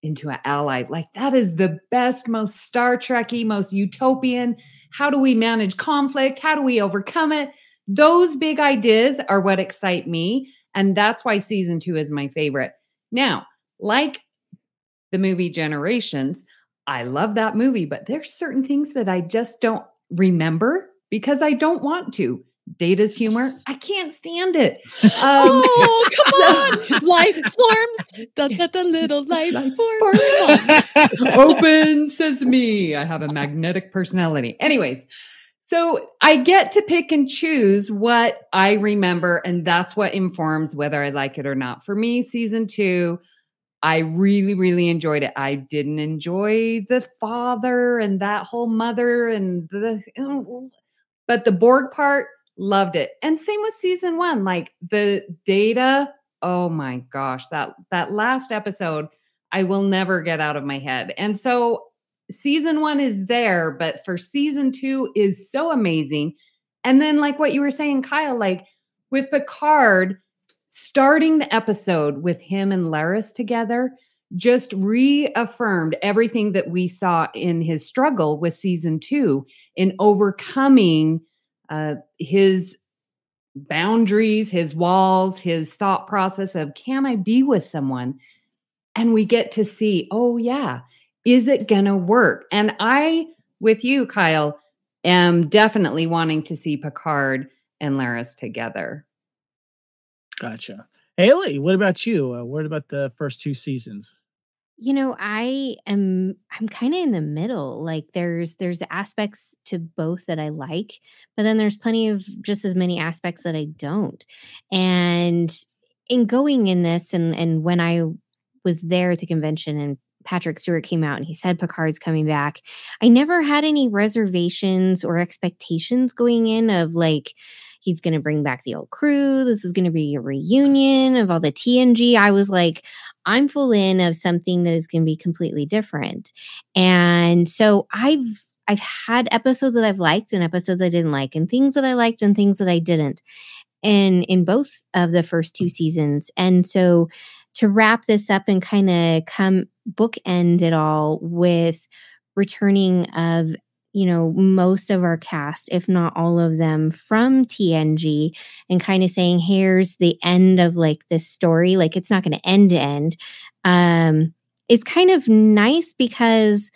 into an ally. Like that is the best, most Star Trekky, most utopian. How do we manage conflict? How do we overcome it? Those big ideas are what excite me. And that's why season two is my favorite. Now, like the movie Generations, I love that movie, but there's certain things that I just don't remember because I don't want to. Data's humor, I can't stand it. Um, oh, come on. life forms. Da, da, da, little life, life forms. forms. Open sesame. I have a magnetic personality. Anyways, so I get to pick and choose what I remember, and that's what informs whether I like it or not. For me, season two, I really, really enjoyed it. I didn't enjoy the father and that whole mother and the, but the Borg part, loved it. And same with season one, like the data. Oh my gosh, that that last episode, I will never get out of my head. And so season one is there, but for season two is so amazing. And then, like what you were saying, Kyle, like with Picard starting the episode with him and Laris together, just reaffirmed everything that we saw in his struggle with season two in overcoming uh, his boundaries, his walls, his thought process of can I be with someone? And we get to see, oh, yeah, is it going to work? And I, with you, Kyle, am definitely wanting to see Picard and Laris together. Gotcha. Haley, what about you? Uh, what about the first two seasons? You know, I am I'm kind of in the middle. Like there's there's aspects to both that I like, but then there's plenty of just as many aspects that I don't. And in going in this and and when I was there at the convention and Patrick Stewart came out and he said Picard's coming back. I never had any reservations or expectations going in of like he's going to bring back the old crew. This is going to be a reunion of all the TNG. I was like, I'm full in of something that is going to be completely different. And so I've I've had episodes that I've liked and episodes I didn't like and things that I liked and things that I didn't. And in both of the first two seasons. And so to wrap this up and kind of come bookend it all with returning of you know most of our cast if not all of them from TNG and kind of saying here's the end of like this story. Like it's not going to end to end. Um it's kind of nice because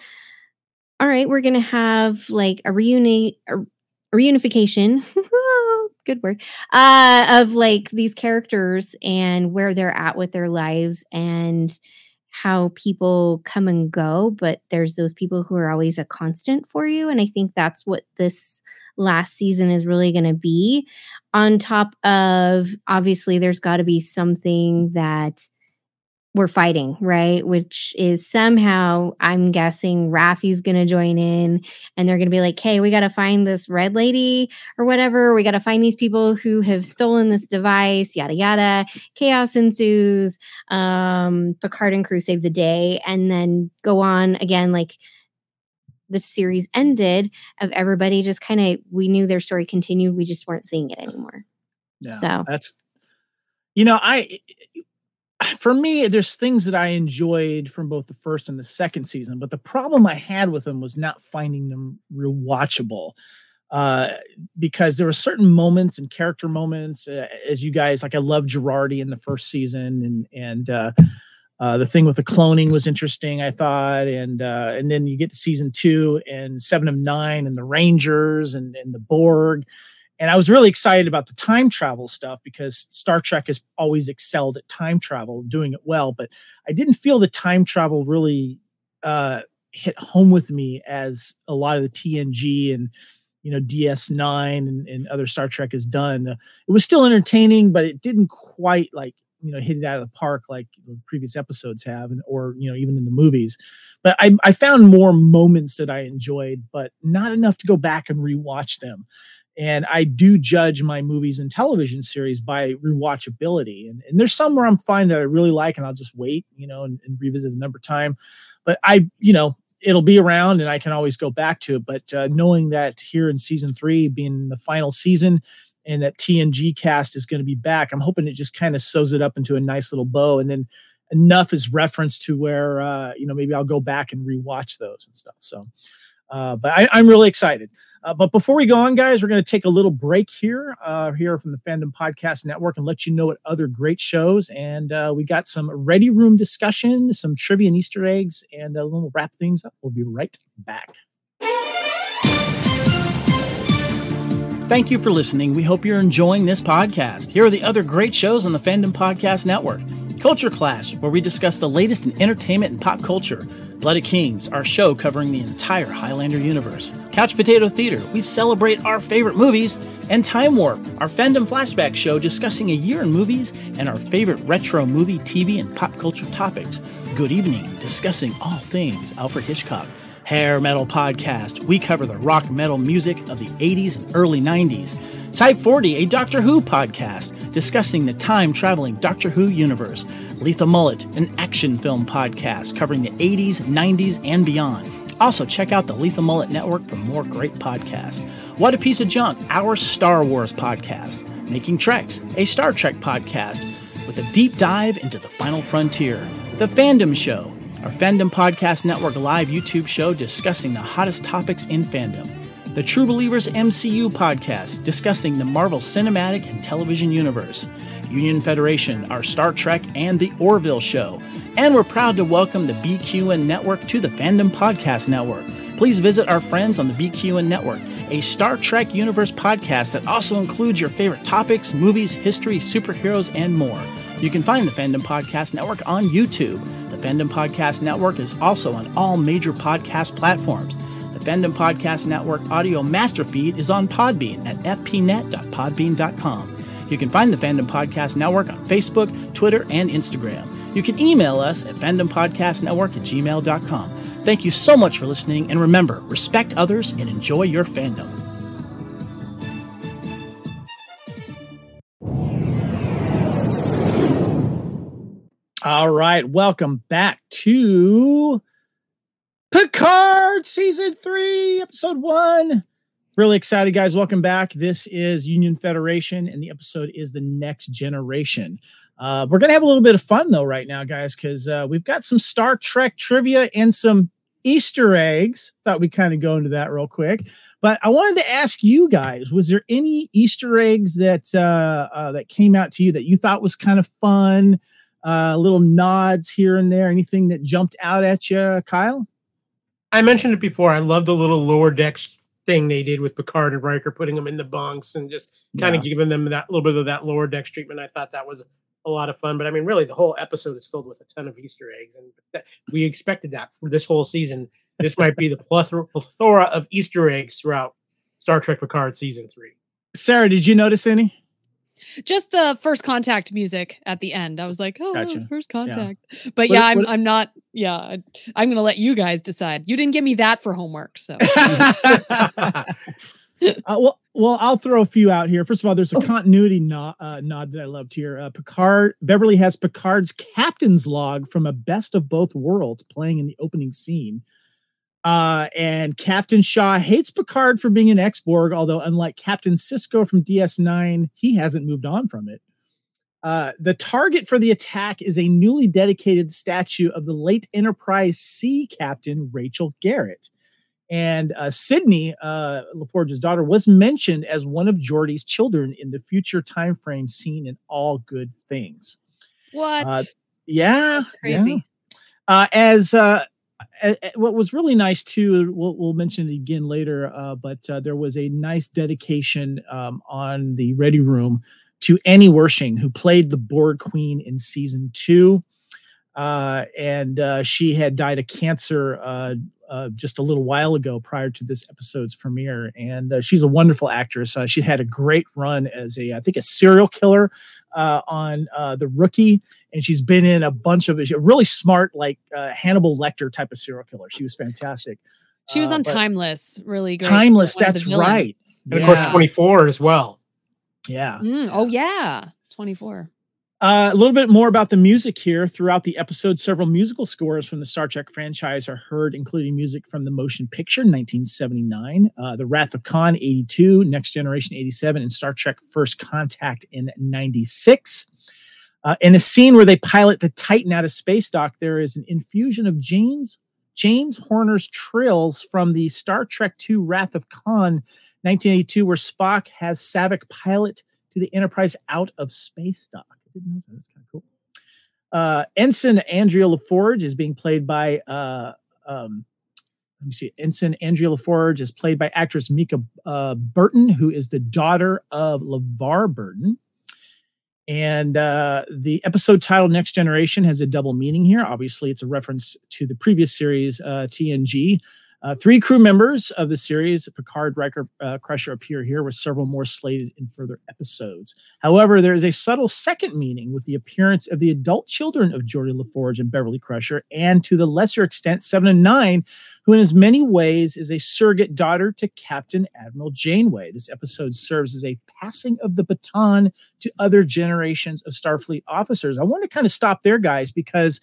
all right we're going to have like a reunion a reunification good word uh of like these characters and where they're at with their lives and how people come and go, but there's those people who are always a constant for you. And I think that's what this last season is really going to be. On top of obviously, there's got to be something that we're fighting, right? Which is somehow, I'm guessing Raffi's going to join in and they're going to be like, hey, we got to find this red lady or whatever. We got to find these people who have stolen this device, yada, yada. Chaos ensues. Um, Picard and crew save the day and then go on again, like the series ended, of everybody just kind of, we knew their story continued. We just weren't seeing it anymore. Yeah, So- that's you know, I for me, there's things that I enjoyed from both the first and the second season, but the problem I had with them was not finding them real watchable. Uh, because there were certain moments and character moments, uh, as you guys like. I love Jurati in the first season, and and uh, uh, the thing with the cloning was interesting, I thought, and uh, and then you get to season two and Seven of Nine and the Rangers and and the Borg, and I was really excited about the time travel stuff because Star Trek has always excelled at time travel, doing it well. But I didn't feel the time travel really uh, hit home with me as a lot of the TNG and you know DS9 and, and other Star Trek has done. Uh, it was still entertaining, but it didn't quite like you know hit it out of the park like the previous episodes have, and or you know even in the movies. But I, I found more moments that I enjoyed, but not enough to go back and rewatch them and I do judge my movies and television series by rewatchability. And, and there's some where I'm fine that I really like, and I'll just wait, you know, and, and revisit a number of time. But I, you know, it'll be around, and I can always go back to it. But uh, knowing that here in season three, being the final season, and that TNG cast is going to be back, I'm hoping it just kind of sews it up into a nice little bow, and then enough is referenced to where uh, you know maybe I'll go back and rewatch those and stuff. So. Uh, but I, I'm really excited. Uh, but before we go on, guys, we're going to take a little break here, uh, here from the Fandom Podcast Network, and let you know what other great shows. And uh, we got some ready room discussion, some trivia and Easter eggs, and uh, we'll wrap things up. We'll be right back. Thank you for listening. We hope you're enjoying this podcast. Here are the other great shows on the Fandom Podcast Network Culture Clash, where we discuss the latest in entertainment and pop culture. Blooded Kings, our show covering the entire Highlander universe. Couch Potato Theater, we celebrate our favorite movies. And Time Warp, our fandom flashback show discussing a year in movies and our favorite retro movie, TV, and pop culture topics. Good Evening, discussing all things Alfred Hitchcock. Hair Metal Podcast, we cover the rock metal music of the 80s and early 90s. Type 40, a Doctor Who podcast, discussing the time traveling Doctor Who universe. Lethal Mullet, an action film podcast covering the 80s, 90s, and beyond. Also, check out the Lethal Mullet Network for more great podcasts. What a Piece of Junk, our Star Wars podcast. Making Treks, a Star Trek podcast with a deep dive into the final frontier. The Fandom Show, our Fandom Podcast Network live YouTube show discussing the hottest topics in fandom. The True Believers MCU podcast discussing the Marvel Cinematic and Television Universe. Union Federation, our Star Trek, and The Orville Show. And we're proud to welcome the BQN Network to the Fandom Podcast Network. Please visit our friends on the BQN Network, a Star Trek Universe podcast that also includes your favorite topics, movies, history, superheroes, and more. You can find the Fandom Podcast Network on YouTube. Fandom Podcast Network is also on all major podcast platforms. The Fandom Podcast Network audio master feed is on Podbean at fpnet.podbean.com. You can find the Fandom Podcast Network on Facebook, Twitter, and Instagram. You can email us at fandompodcastnetwork at gmail.com. Thank you so much for listening, and remember, respect others and enjoy your fandom. All right, welcome back to Picard season three, episode one. Really excited, guys. Welcome back. This is Union Federation, and the episode is the next generation. Uh, we're gonna have a little bit of fun though, right now, guys, because uh, we've got some Star Trek trivia and some Easter eggs. Thought we'd kind of go into that real quick. But I wanted to ask you guys: Was there any Easter eggs that uh, uh, that came out to you that you thought was kind of fun? Uh, little nods here and there. Anything that jumped out at you, Kyle? I mentioned it before. I love the little lower decks thing they did with Picard and Riker, putting them in the bunks and just kind of giving them that little bit of that lower decks treatment. I thought that was a lot of fun. But I mean, really, the whole episode is filled with a ton of Easter eggs, and that, we expected that for this whole season. This might be the plethora, plethora of Easter eggs throughout Star Trek Picard season three. Sarah, did you notice any? Just the first contact music at the end. I was like, oh, Gotcha. it's first Yeah. contact. But What- yeah, I'm what- I'm not. Yeah, I'm gonna let you guys decide. You didn't give me that for homework, so uh, well, well, I'll throw a few out here. First of all, there's a continuity nod, uh, nod that I loved here. Uh, Picard Beverly has Picard's captain's log from a Best of Both Worlds playing in the opening scene. Uh, and Captain Shaw hates Picard for being an ex-Borg, although unlike Captain Sisko from DS9, he hasn't moved on from it. Uh, the target for the attack is a newly dedicated statue of the late Enterprise C captain Rachel Garrett. And uh, Sydney, uh, LaForge's daughter, was mentioned as one of Geordi's children in the future time frame seen in All Good Things. what? Uh, Yeah, crazy. yeah. Uh, as uh, what was really nice too, we'll, we'll mention it again later, uh, but uh, there was a nice dedication um, on the Ready Room to Annie Wersching, who played the Borg Queen in season two. Uh, and uh, she had died of cancer uh, uh, just a little while ago prior to this episode's premiere. And uh, she's a wonderful actress. Uh, she had a great run as a, I think, a serial killer uh, on uh, The Rookie. And she's been in a bunch of a really smart, like uh, Hannibal Lecter type of serial killer. She was fantastic. She was Uh, on Timeless, really great. Timeless. one of the That's right. And of course, 24 as well. Yeah. Mm, oh yeah, 24. Uh, a little bit more about the music here. Throughout the episode, several musical scores from the Star Trek franchise are heard, including music from the motion picture 1979, uh, The Wrath of Khan 82, Next Generation 87, and Star Trek First Contact in 96. Uh, in a scene where they pilot the Titan out of space dock, there is an infusion of James James Horner's trills from the Star Trek II Wrath of Khan 1982, where Spock has Saavik pilot to the Enterprise out of space dock. Didn't know that. That's kind of cool. Uh, Ensign Andrea LaForge is being played by, uh, um, let me see, Ensign Andrea LaForge is played by actress Mica uh, Burton, who is the daughter of LeVar Burton. And uh, the episode titled Next Generation has a double meaning here. Obviously, it's a reference to the previous series, uh, TNG. Uh, three crew members of the series, Picard, Riker, uh, Crusher, appear here, with several more slated in further episodes. However, there is a subtle second meaning with the appearance of the adult children of Geordi LaForge and Beverly Crusher, and to the lesser extent, Seven and Nine, who in as many ways is a surrogate daughter to Captain Admiral Janeway. This episode serves as a passing of the baton to other generations of Starfleet officers. I want to kind of stop there, guys, because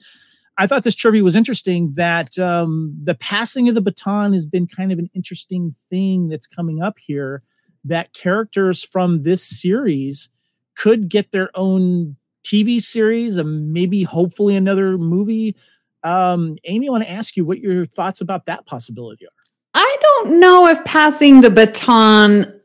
I thought this trivia was interesting that um, the passing of the baton has been kind of an interesting thing that's coming up here. That characters from this series could get their own TV series and maybe hopefully another movie. Um, Amy, I want to ask you what your thoughts about that possibility are. I don't know if passing the baton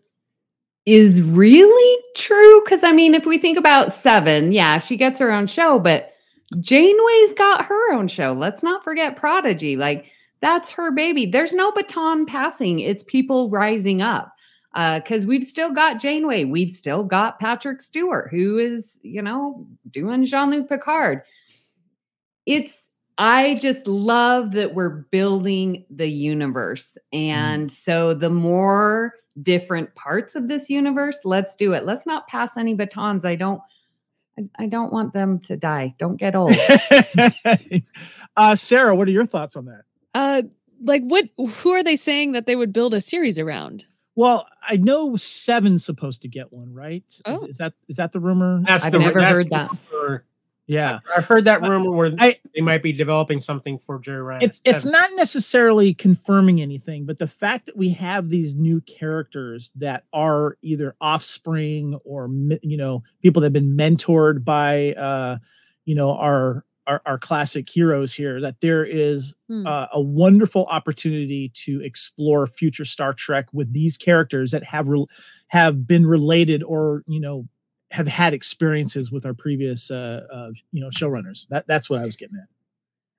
is really true. Cause I mean, if we think about Seven, yeah, she gets her own show, but Janeway's got her own show. Let's not forget Prodigy. Like, that's her baby. There's no baton passing, it's people rising up. Uh, because we've still got Janeway, we've still got Patrick Stewart, who is, you know, doing Jean Luc Picard. It's I just love that we're building the universe. Mm. And so the more different parts of this universe, let's do it. Let's not pass any batons. I don't I, I don't want them to die. Don't get old. uh, Sarah, what are your thoughts on that? Uh, like what? Who are they saying that they would build a series around? Well, I know Seven's supposed to get one, right? Is, Oh. is that is that the rumor? That's I've the, never that's heard the that. rumor. Yeah. I've heard that rumor where I- they might be developing something for Jeri Ryan. it's it's not necessarily confirming anything but the fact that we have these new characters that are either offspring or you know people that have been mentored by uh you know our our, our classic heroes here that there is Hmm. uh, a wonderful opportunity to explore future Star Trek with these characters that have re- have been related or you know have had experiences with our previous uh, uh you know showrunners that that's what I was getting at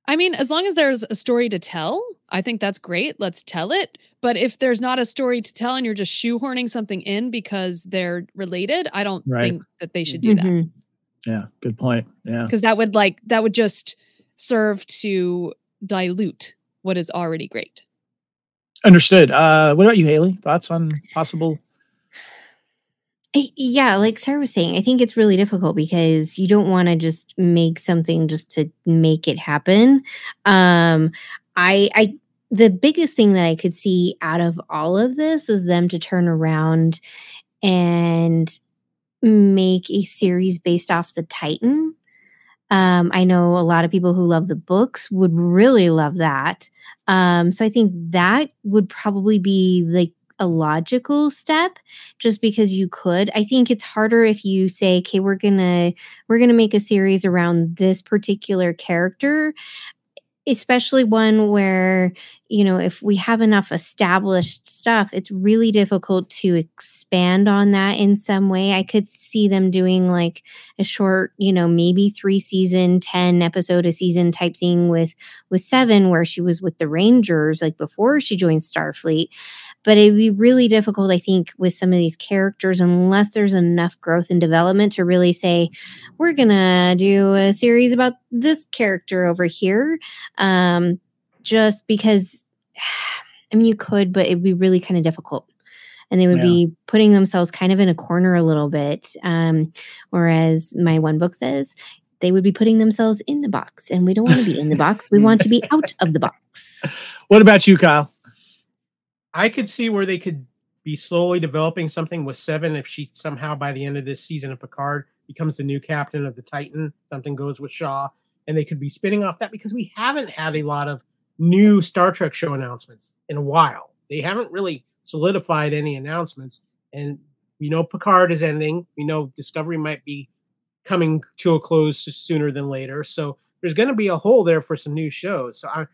I mean, as long as there's a story to tell, I think that's great. Let's tell it. But if there's not a story to tell and you're just shoehorning something in because they're related, I don't Right. think that they should do that. Mhm. Yeah, good point. Yeah. because that would like that would just serve to dilute what is already great. Understood. Uh, what about you, Haley? Thoughts on possible? Yeah, like Sarah was saying, I think it's really difficult because you don't want to just make something just to make it happen. Um, I, I, the biggest thing that I could see out of all of this is them to turn around and make a series based off the Titan. Um, I know a lot of people who love the books would really love that. Um, so I think that would probably be like a logical step just because you could. I think it's harder if you say okay we're gonna we're gonna make a series around this particular character especially one where you know if we have enough established stuff it's really difficult to expand on that in some way. I could see them doing like a short you know maybe three season 10 episode a season type thing with with seven where she was with the rangers like before she joined starfleet. But it'd be really difficult i think with some of these characters unless there's enough growth and development to really say we're gonna do a series about this character over here. Um just because i mean you could but it'd be really kind of difficult and they would Yeah. be putting themselves kind of in a corner a little bit um whereas my one book says they would be putting themselves in the box and we don't want to be in the box we want to be out of the box What about you, Kyle? I could see where they could be slowly developing something with Seven if she somehow by the end of this season of Picard becomes the new captain of the Titan. Something goes with Shaw, and they could be spinning off that because we haven't had a lot of new Star Trek show announcements in a while. They haven't really solidified any announcements, and we know Picard is ending. We know Discovery might be coming to a close sooner than later. So there's going to be a hole there for some new shows. So I,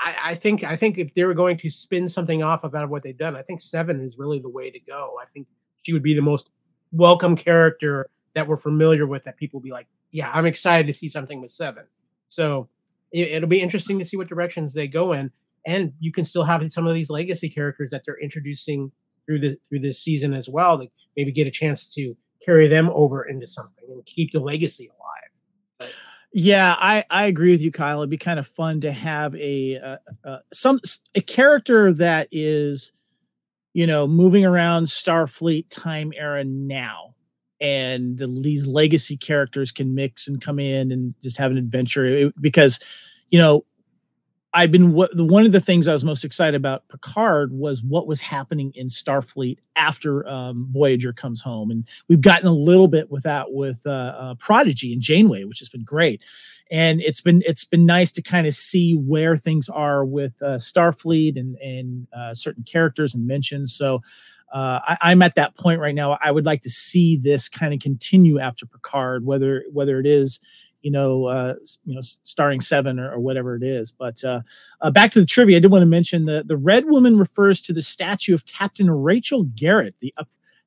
I, I think I think if they were going to spin something off of what they've done, I think Seven is really the way to go. I think she would be the most welcome character that we're familiar with. That people be like, yeah, I'm excited to see something with Seven. So it, it'll be interesting to see what directions they go in, and you can still have some of these legacy characters that they're introducing through the through this season as well. To maybe get a chance to carry them over into something and keep the legacy alive. Yeah, I I agree with you, Kyle. It'd be kind of fun to have a uh, uh, some a character that is, you know, moving around Starfleet time era now, and the, these legacy characters can mix and come in and just have an adventure. It- because, you know, I've been one of the things I was most excited about Picard was what was happening in Starfleet after um, Voyager comes home, and we've gotten a little bit with that with uh, uh, Prodigy and Janeway, which has been great. And it's been it's been nice to kind of see where things are with uh, Starfleet and and uh, certain characters and mentions. So uh, I, I'm at that point right now. I would like to see this kind of continue after Picard, whether whether it is you know, uh, you know, starring seven or, or whatever it is. But uh, uh, back to the trivia, I did want to mention the the red woman refers to the statue of Captain Rachel Garrett, the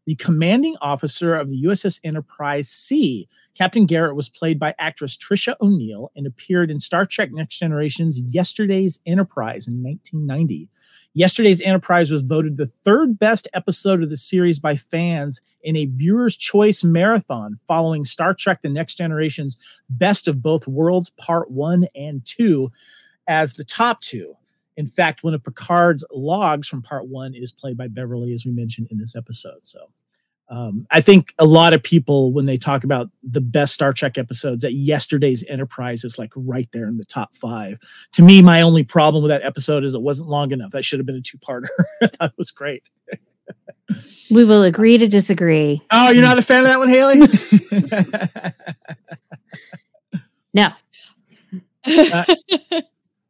the commanding officer of the USS Enterprise C. Captain Garrett was played by actress Tricia O'Neil and appeared in Star Trek Next Generation's Yesterday's Enterprise in 1990. Yesterday's Enterprise was voted the third best episode of the series by fans in a viewer's choice marathon following Star Trek The Next Generation's Best of Both Worlds Part 1 and 2 as the top two. In fact, one of Picard's logs from Part 1 is played by Beverly, as we mentioned in this episode. So um, I think a lot of people, when they talk about the best Star Trek episodes, that yesterday's Enterprise is like right there in the top five. To me, my only problem with that episode is it wasn't long enough. That should have been a two parter. that was great. we will agree to disagree Oh, you're not a fan of that one, Haley? no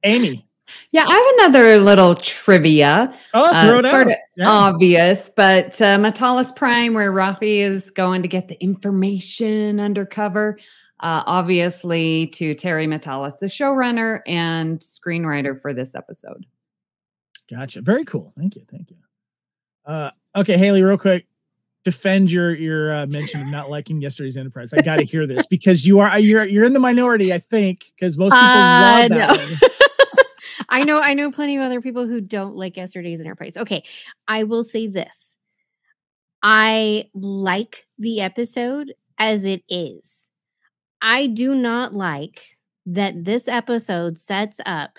Amy. Yeah, I have another little trivia. Oh, Uh, it sort out. of Yeah. obvious, but uh, M'Talas Prime, where Raffi is going to get the information undercover, uh, obviously to Terry Matalas, the showrunner and screenwriter for this episode. Gotcha. Very cool. Thank you. Thank you. Uh, okay, Haley, real quick, defend your your uh, mention of not liking yesterday's Enterprise. I got to hear this because you are you're you're in the minority, I think, because most people Uh, love that no. I know I know plenty of other people who don't like yesterday's enterprise. Okay, I will say this. I like the episode as it is. I do not like that this episode sets up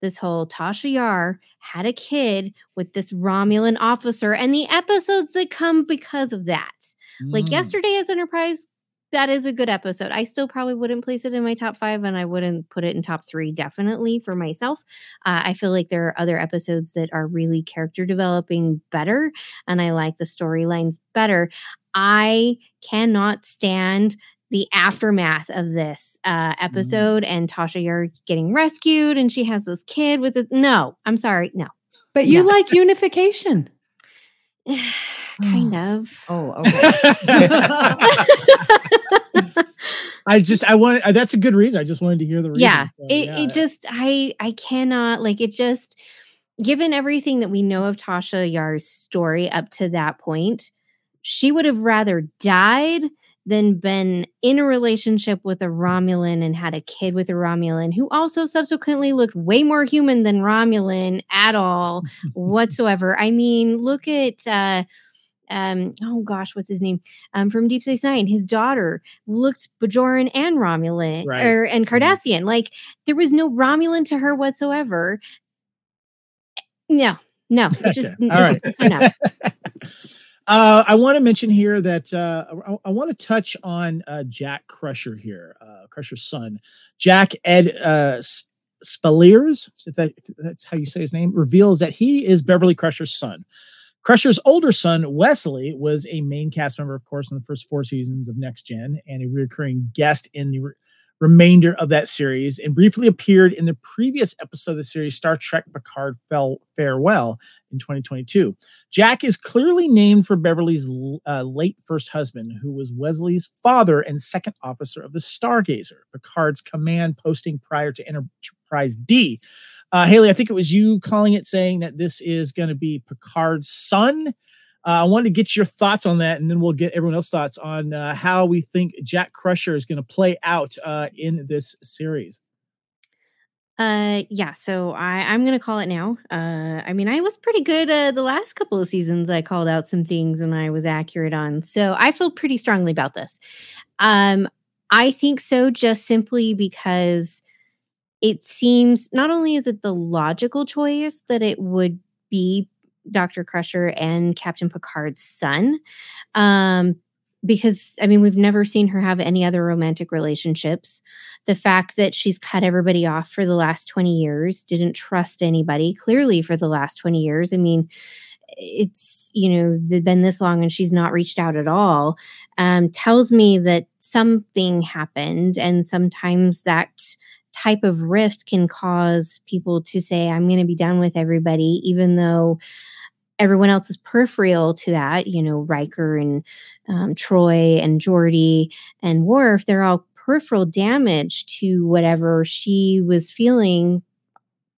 this whole Tasha Yar had a kid with this Romulan officer and the episodes that come because of that. Like Mm. yesterday as Enterprise, that is a good episode. I still probably wouldn't place it in my top five and I wouldn't put it in top three, definitely for myself. Uh, I feel like there are other episodes that are really character developing better and I like the storylines better. I cannot stand the aftermath of this uh, episode and Tasha Yar getting rescued and she has this kid with this. No, I'm sorry. No. But you No. like unification. kind of. Oh, okay. I just I want uh, that's a good reason. I just wanted to hear the reason. yeah so, it, yeah. it just i i cannot like it just given everything that we know of tasha yar's story up to that point she would have rather died than been in a relationship with a romulan and had a kid with a romulan who also subsequently looked way more human than romulan at all whatsoever i mean look at uh um, oh gosh, what's his name? Um, from Deep Space Nine, his daughter looked Bajoran and Romulan Right. or and Mhm. Cardassian. Like there was no Romulan to her whatsoever. No, no, it just. All right. enough. Uh, I want to mention here that uh, I, I want to touch on uh, Jack Crusher here, uh, Crusher's son, Jack Ed uh, Speleers, if, that, if that's how you say his name, reveals that he is Beverly Crusher's son. Crusher's older son, Wesley, was a main cast member, of course, in the first four seasons of Next Gen and a recurring guest in the remainder of that series and briefly appeared in the previous episode of the series, Star Trek Picard Fell Farewell in 2022. Jack is clearly named for Beverly's uh, late first husband, who was Wesley's father and second officer of the Stargazer, Picard's command posting prior to Enterprise D. Uh, Haley, I think it was you calling it saying that this is going to be Picard's son. Uh, I wanted to get your thoughts on that, and then we'll get everyone else's thoughts on uh, how we think Jack Crusher is going to play out uh, in this series. Uh, yeah. So I I'm gonna call it now. Uh, I mean, I was pretty good uh, the last couple of seasons. I called out some things and I was accurate on. So I feel pretty strongly about this. Um, I think so, just simply because it seems not only is it the logical choice that it would be Dr. Crusher and Captain Picard's son, um, because I mean, we've never seen her have any other romantic relationships. The fact that she's cut everybody off for the last 20 years, didn't trust anybody clearly for the last 20 years. I mean, it's, you know, they've been this long and she's not reached out at all, um, tells me that something happened. And sometimes that type of rift can cause people to say, I'm going to be done with everybody, even though everyone else is peripheral to that. You know, Riker and um, Troi and Geordi and Worf, they're all peripheral damage to whatever she was feeling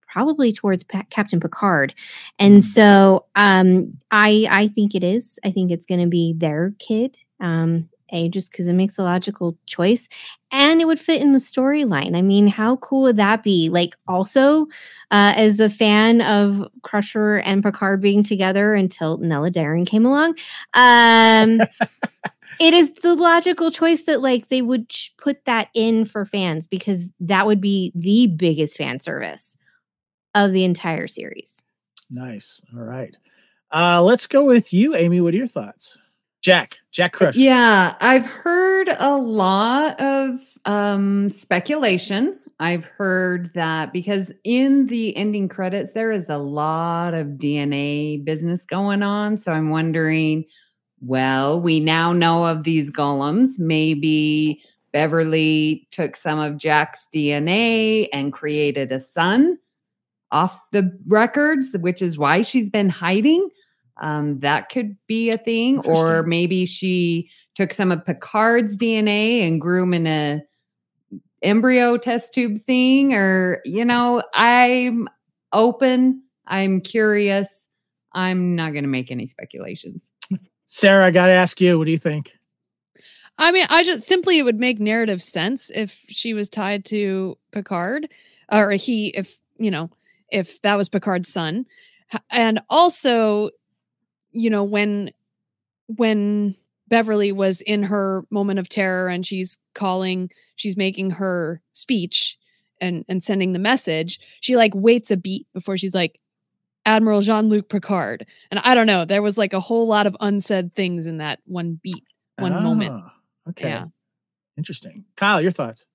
probably towards pa- Captain Picard. And so um I I think it is. I think it's going to be their kid. Um a just cuz it makes a logical choice and it would fit in the storyline. I mean, how cool would that be? Like also uh as a fan of Crusher and Picard being together until Nella Daren came along. Um it is the logical choice that like they would ch- put that in for fans because that would be the biggest fan service of the entire series. Nice. All right. Uh, let's go with you, Amy. What are your thoughts? Jack, Jack Crusher. Yeah, I've heard a lot of um, speculation. I've heard that because in the ending credits, there is a lot of DNA business going on. So I'm wondering well, we now know of these golems. Maybe Beverly took some of Jack's DNA and created a son off the records, which is why she's been hiding. Um, that could be a thing. Or maybe she took some of Picard's DNA and grew him in a embryo test tube thing. Or, you know, I'm open. I'm curious. I'm not going to make any speculations. Sarah, I got to ask you, what do you think? I mean, I just simply it would make narrative sense if she was tied to Picard, or he, if you know, if that was Picard's son, and also, you know, when when Beverly was in her moment of terror and she's calling, she's making her speech and and sending the message, she like waits a beat before she's like Admiral Jean-Luc Picard. And I don't know, there was like a whole lot of unsaid things in that one beat, one moment. Ah, Okay. Yeah. Interesting. Kyle, your thoughts?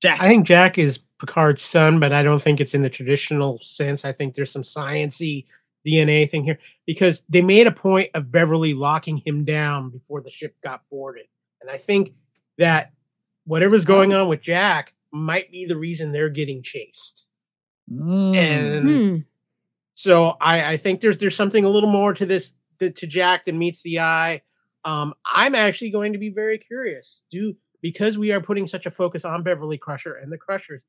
Jack. I think Jack is Picard's son, but I don't think it's in the traditional sense. I think there's some sciency DNA thing here because they made a point of Beverly locking him down before the ship got boarded. And I think that whatever's going on with Jack might be the reason they're getting chased. Mm. And Hmm. so I, I think there's there's something a little more to this to, to Jack than meets the eye. Um, I'm actually going to be very curious. Do because we are putting such a focus on Beverly Crusher and the Crushers,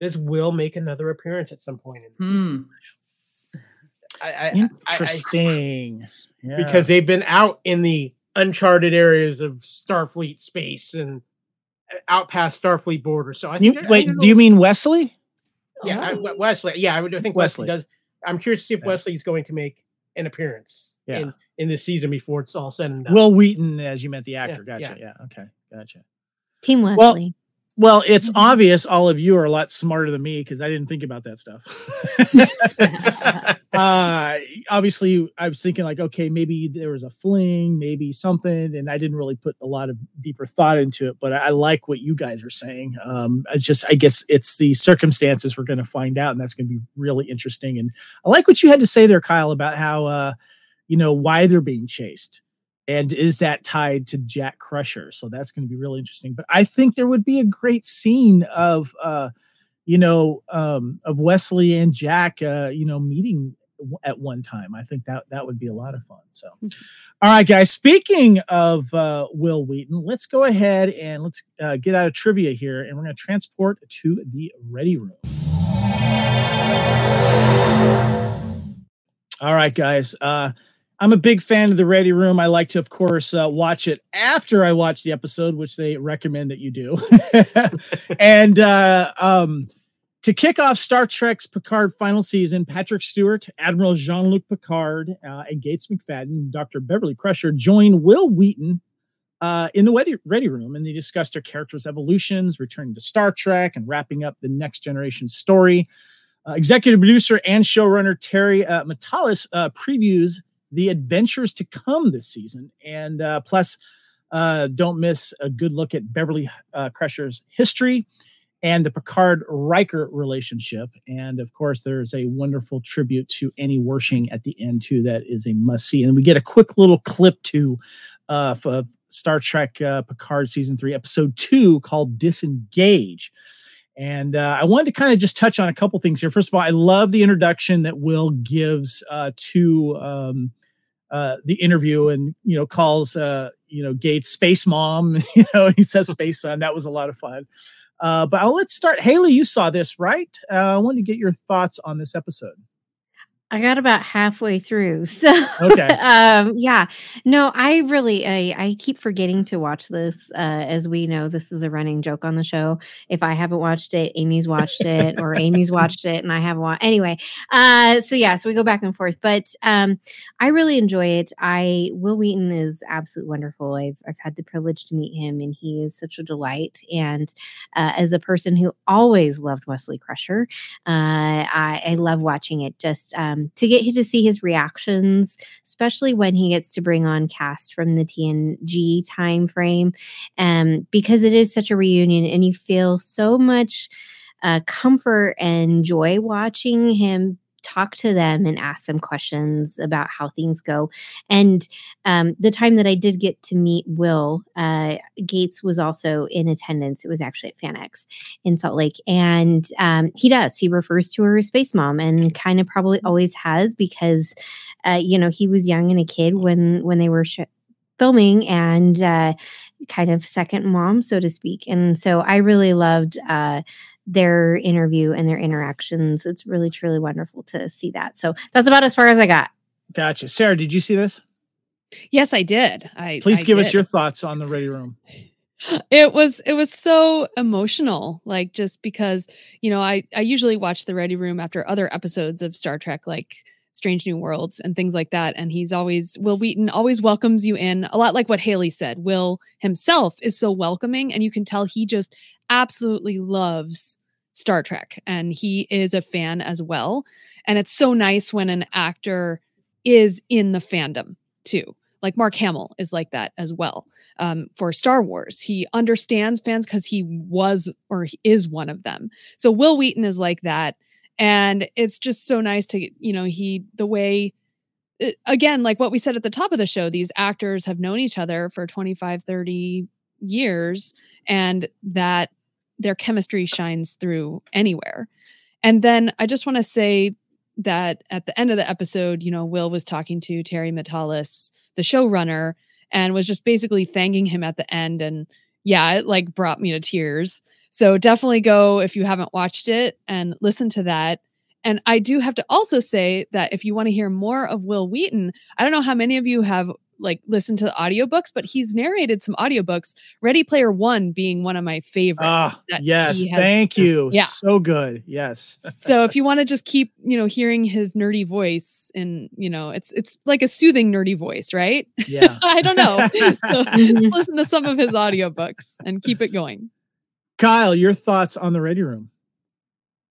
this will make another appearance at some point in this. Hmm. I, I- I- I- Interesting. Yeah. because they've been out in the uncharted areas of Starfleet space and uh, out past Starfleet borders. So I think I wait, don't do you mean Wesley? Yeah, Oh. We- Wesley. Yeah, I would I think Wesley, Wesley. does. I'm curious to see if Yeah. Wesley is going to make an appearance Yeah. in in this season before it's all said and done. Wil Wheaton, as you meant the actor. Yeah, Gotcha. Yeah. Okay. Gotcha. Team Well, Wesley. Well, it's Mm-hmm. obvious all of you are a lot smarter than me because I didn't think about that stuff. uh, obviously, I was thinking like, okay, maybe there was a fling, maybe something, and I didn't really put a lot of deeper thought into it. But I, like what you guys are saying. Um, it's just, I guess, it's the circumstances we're going to find out, and that's going to be really interesting. And I like what you had to say there, Kyle, about how, uh, you know, why they're being chased and is that tied to Jack Crusher? So that's going to be really interesting. But I think there would be a great scene of, uh, you know, um, of Wesley and Jack, uh, you know, meeting at one time. I think that that would be a lot of fun. So, all right, guys. Speaking of uh, Wil Wheaton, let's go ahead and let's uh, get out of trivia here, and we're going to transport to the ready room. All right, guys. Uh, I'm a big fan of the Ready Room. I like to, of course, uh, watch it after I watch the episode, which they recommend that you do. and uh, um, to kick off Star Trek's Picard final season, Patrick Stewart, Admiral Jean Luc Picard, uh, and Gates McFadden, Dr. Beverly Crusher join Wil Wheaton uh, in the ready, Room, and they discuss their characters' evolutions, returning to Star Trek, and wrapping up the next generation story. Uh, executive producer and showrunner Terry uh, Matalas uh, previews the adventures to come this season. And uh, plus, uh, don't miss a good look at Beverly uh, Crusher's history and the Picard Riker relationship. And of course, there's a wonderful tribute to Annie Wersching at the end, too, that is a must see. And we get a quick little clip to uh, Star Trek uh, Picard season three, episode two, called Disengage. And uh, I wanted to kind of just touch on a couple things here. First of all, I love the introduction that Will gives uh, to um, uh, the interview, and you know calls uh, you know Gates space mom. You know he says space son. That was a lot of fun. Uh, but I'll, let's start. Haley, you saw this, right? Uh, I wanted to get your thoughts on this episode. I got about halfway through. So Okay. um yeah. No, I really I I keep forgetting to watch this. Uh as we know, this is a running joke on the show. If I haven't watched it, Amy's watched it, or Amy's watched it and I haven't watched anyway. Uh so yeah, so we go back and forth. But um I really enjoy it. I Wil Wheaton is absolutely wonderful. I've I've had the privilege to meet him and he is such a delight. And uh, as a person who always loved Wesley Crusher, uh, I, I love watching it just um, to get to see his reactions, especially when he gets to bring on cast from the TNG time frame, um, because it is such a reunion, and you feel so much uh, comfort and joy watching him talk to them and ask them questions about how things go. And um, the time that I did get to meet Will, uh, Gates was also in attendance. It was actually at FanX in Salt Lake. And um, he does, he refers to her as Space Mom and kind of probably always has because, uh, you know, he was young and a kid when, when they were sh- filming and uh, kind of second mom, so to speak. And so I really loved uh, their interview and their interactions. It's really, truly wonderful to see that. So that's about as far as I got. Gotcha. Sarah, did you see this? Yes, I did. I Please I give us your thoughts on the Ready Room. it was it was so emotional like just because you know i i usually watch the ready room after other episodes of star trek like Strange New Worlds and things like that. And he's always, Wil Wheaton always welcomes you in, a lot like what Haley said. Will himself is so welcoming, and you can tell he just absolutely loves Star Trek and he is a fan as well. And it's so nice when an actor is in the fandom too. Like Mark Hamill is like that as well um, for Star Wars. He understands fans because he was or he is one of them. So Wil Wheaton is like that. And it's just so nice to, you know, he, the way, it, again, like what we said at the top of the show, these actors have known each other for 25, 30 years, and that their chemistry shines through anywhere. And then I just want to say that at the end of the episode, you know, Will was talking to Terry Matalas, the showrunner, and was just basically thanking him at the end. And yeah, it like brought me to tears. So definitely go if you haven't watched it and listen to that. And I do have to also say that if you want to hear more of Wil Wheaton, I don't know how many of you have like listened to the audiobooks, but he's narrated some audiobooks, Ready Player One being one of my favorites. Ah, yes. Has, thank you. Yeah. So good. Yes. so if you want to just keep, you know, hearing his nerdy voice and, you know, it's it's like a soothing nerdy voice, right? Yeah. I don't know. so listen to some of his audiobooks and keep it going. Kyle, your thoughts on the Ready Room?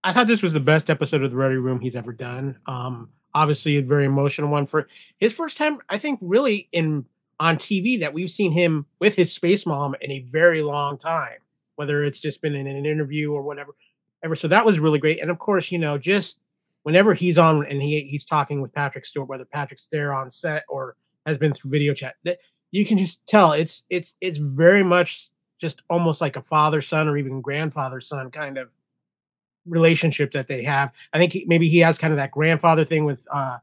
I thought this was the best episode of the Ready Room he's ever done. Um, obviously a very emotional one for his first time, I think, really in on TV that we've seen him with his space mom in a very long time, whether it's just been in an interview or whatever. Ever so that was really great. And of course, you know, just whenever he's on and he he's talking with Patrick Stewart, whether Patrick's there on set or has been through video chat, that you can just tell it's it's it's very much just almost like a father son or even grandfather son kind of relationship that they have. I think he, maybe he has kind of that grandfather thing with uh,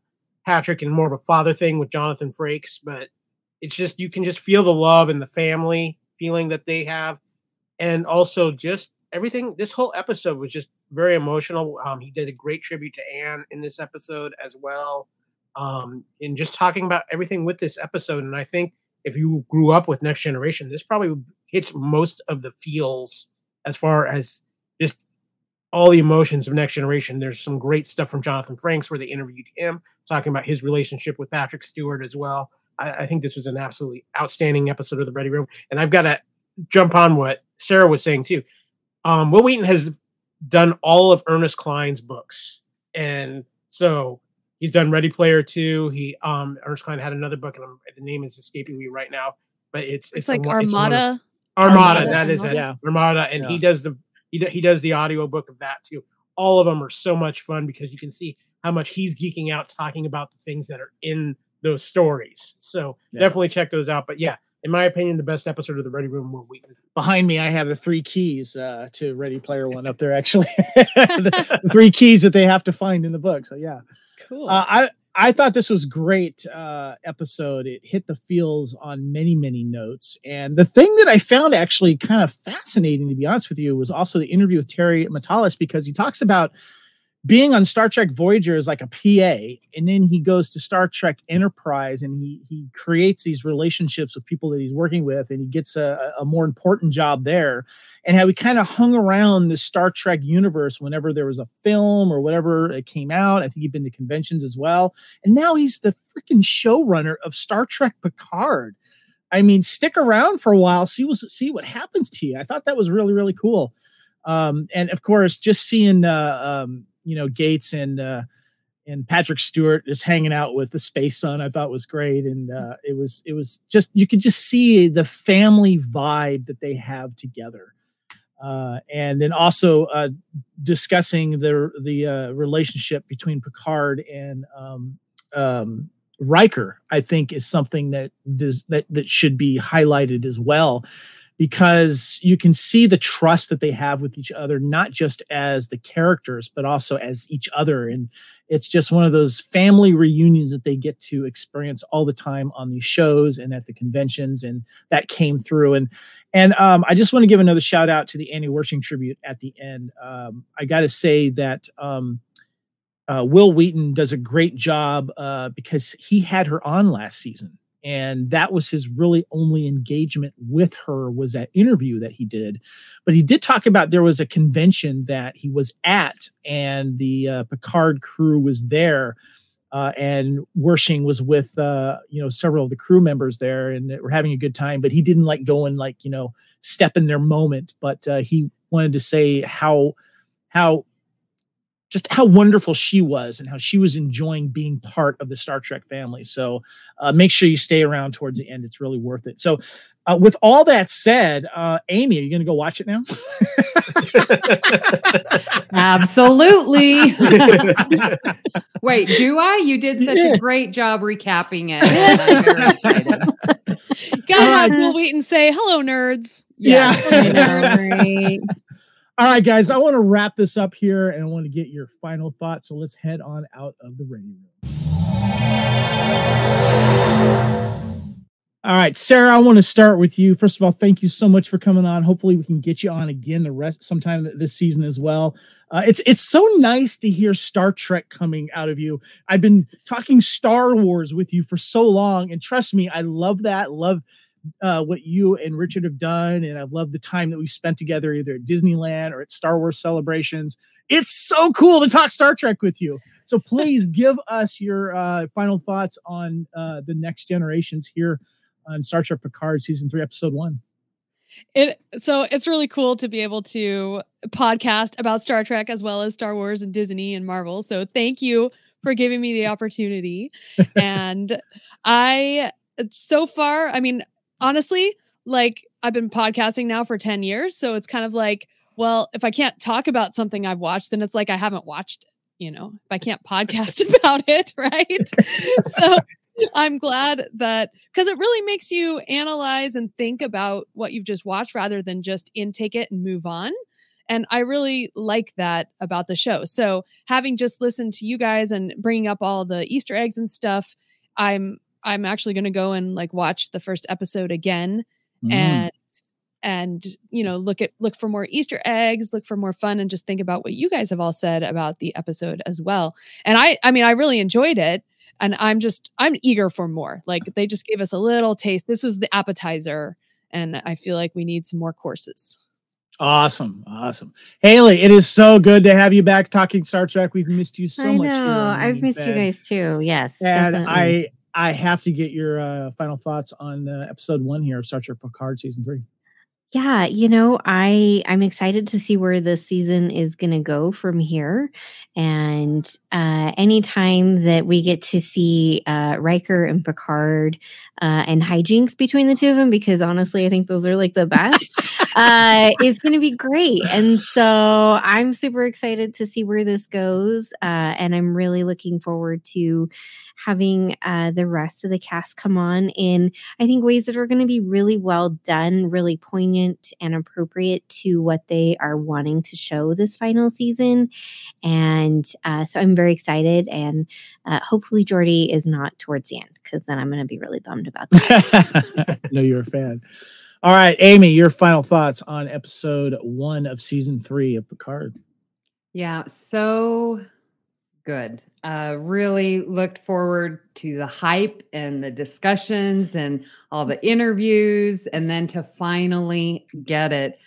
Patrick and more of a father thing with Jonathan Frakes, but it's just you can just feel the love and the family feeling that they have, and also just everything. This whole episode was just very emotional. Um, he did a great tribute to Anne in this episode as well, um, and just talking about everything with this episode. And I think if you grew up with Next Generation, this probably hits most of the feels as far as just all the emotions of Next Generation. There's some great stuff from Jonathan Frakes where they interviewed him, talking about his relationship with Patrick Stewart as well. I, I think this was an absolutely outstanding episode of the Ready Room. And I've got to jump on what Sarah was saying too. Um, Wil Wheaton has done all of Ernest Cline's books. And so he's done Ready Player Two. He um Ernest Cline had another book, and I'm, the name is escaping me right now. But it's it's, it's like a, Armada. It's Armada, Armada, that is Armada. it. Yeah. Armada, and Yeah. he does the he, do, he does the audio book of that too. All of them are so much fun because you can see how much he's geeking out talking about the things that are in those stories. So Yeah. definitely check those out. But yeah, in my opinion, the best episode of the Ready Room Wil Wheaton. Behind me, I have the three keys uh, to Ready Player One up there. Actually, the, the three keys that they have to find in the book. So yeah, Cool. uh, I I thought this was great uh, episode. It hit the feels on many many notes, and the thing that I found actually kind of fascinating, to be honest with you, was also the interview with Terry Matalas because he talks about being on Star Trek Voyager is like a PA, and then he goes to Star Trek Enterprise and he he creates these relationships with people that he's working with, and he gets a, a more important job there. And how he kind of hung around the Star Trek universe whenever there was a film or whatever it came out. I think he'd been to conventions as well. And now he's the freaking showrunner of Star Trek Picard. I mean, stick around for a while, see what see what happens to you. I thought that was really really cool. Um, and of course, just seeing uh, um, you know Gates and uh, and Patrick Stewart just hanging out with the Space Sun, I thought was great, and uh, it was it was just you could just see the family vibe that they have together. Uh, and then also uh, discussing the the uh, relationship between Picard and um, um, Riker, I think, is something that does that that should be highlighted as well, because you can see the trust that they have with each other, not just as the characters, but also as each other. And it's just one of those family reunions that they get to experience all the time on these shows and at the conventions, and that came through. And and um, I just want to give another shout out to the Annie Wersching tribute at the end. Um, I got to say that um, uh, Wil Wheaton does a great job uh, because he had her on last season, and that was his really only engagement with her was that interview that he did. But he did talk about there was a convention that he was at, and the uh, Picard crew was there. uh, and Wersching was with uh, you know several of the crew members there, and we're having a good time. But he didn't like go and like you know step in their moment, but uh, he wanted to say how how just how wonderful she was and how she was enjoying being part of the Star Trek family. So uh, make sure you stay around towards the end; it's really worth it. So. Uh, with all that said, uh, Amy, are you going to go watch it now? Absolutely. Wait, do I? You did such yeah. a great job recapping it. Gotta have Wil Wheaton say, hello, nerds. Yeah. yeah. All right, guys, I want to wrap this up here and I want to get your final thoughts. So let's head on out of the ready room. All right, Sarah, I want to start with you. First of all, thank you so much for coming on. Hopefully, we can get you on again the rest sometime this season as well. Uh, it's it's so nice to hear Star Trek coming out of you. I've been talking Star Wars with you for so long, and trust me, I love that. Love uh, what you and Richard have done, and I've loved the time that we've spent together, either at Disneyland or at Star Wars celebrations. It's so cool to talk Star Trek with you. So please give us your uh, final thoughts on uh, the next generations here on Star Trek Picard season three, episode one. It so it's really cool to be able to podcast about Star Trek as well as Star Wars and Disney and Marvel. So thank you for giving me the opportunity. and I so far, I mean, honestly, like I've been podcasting now for 10 years. So it's kind of like, well, if I can't talk about something I've watched, then it's like I haven't watched it you know, if I can't podcast about it, right? so I'm glad that because it really makes you analyze and think about what you've just watched rather than just intake it and move on. And I really like that about the show. So having just listened to you guys and bringing up all the Easter eggs and stuff, I'm I'm actually going to go and like watch the first episode again mm. and and you know look at look for more easter eggs look for more fun and just think about what you guys have all said about the episode as well and i i mean i really enjoyed it and i'm just i'm eager for more like they just gave us a little taste this was the appetizer and i feel like we need some more courses Awesome, awesome, Haley. It is so good to have you back talking Star Trek. We've missed you so I much. Know. I've missed bed. you guys too. Yes, and definitely. I I have to get your uh, final thoughts on uh, episode one here of Star Trek Picard season three. Yeah, you know, I I'm excited to see where this season is going to go from here, and uh, anytime that we get to see uh, Riker and Picard uh, and hijinks between the two of them, because honestly, I think those are like the best, uh, is going to be great. And so I'm super excited to see where this goes, uh, and I'm really looking forward to having uh, the rest of the cast come on in, I think, ways that are going to be really well done, really poignant and appropriate to what they are wanting to show this final season. And uh, so I'm very excited. And uh, hopefully, Geordi is not towards the end because then I'm going to be really bummed about that. no, you're a fan. All right, Amy, your final thoughts on episode one of season three of Picard. Yeah, so good. Uh, really looked forward to the hype and the discussions and all the interviews, and then to finally get it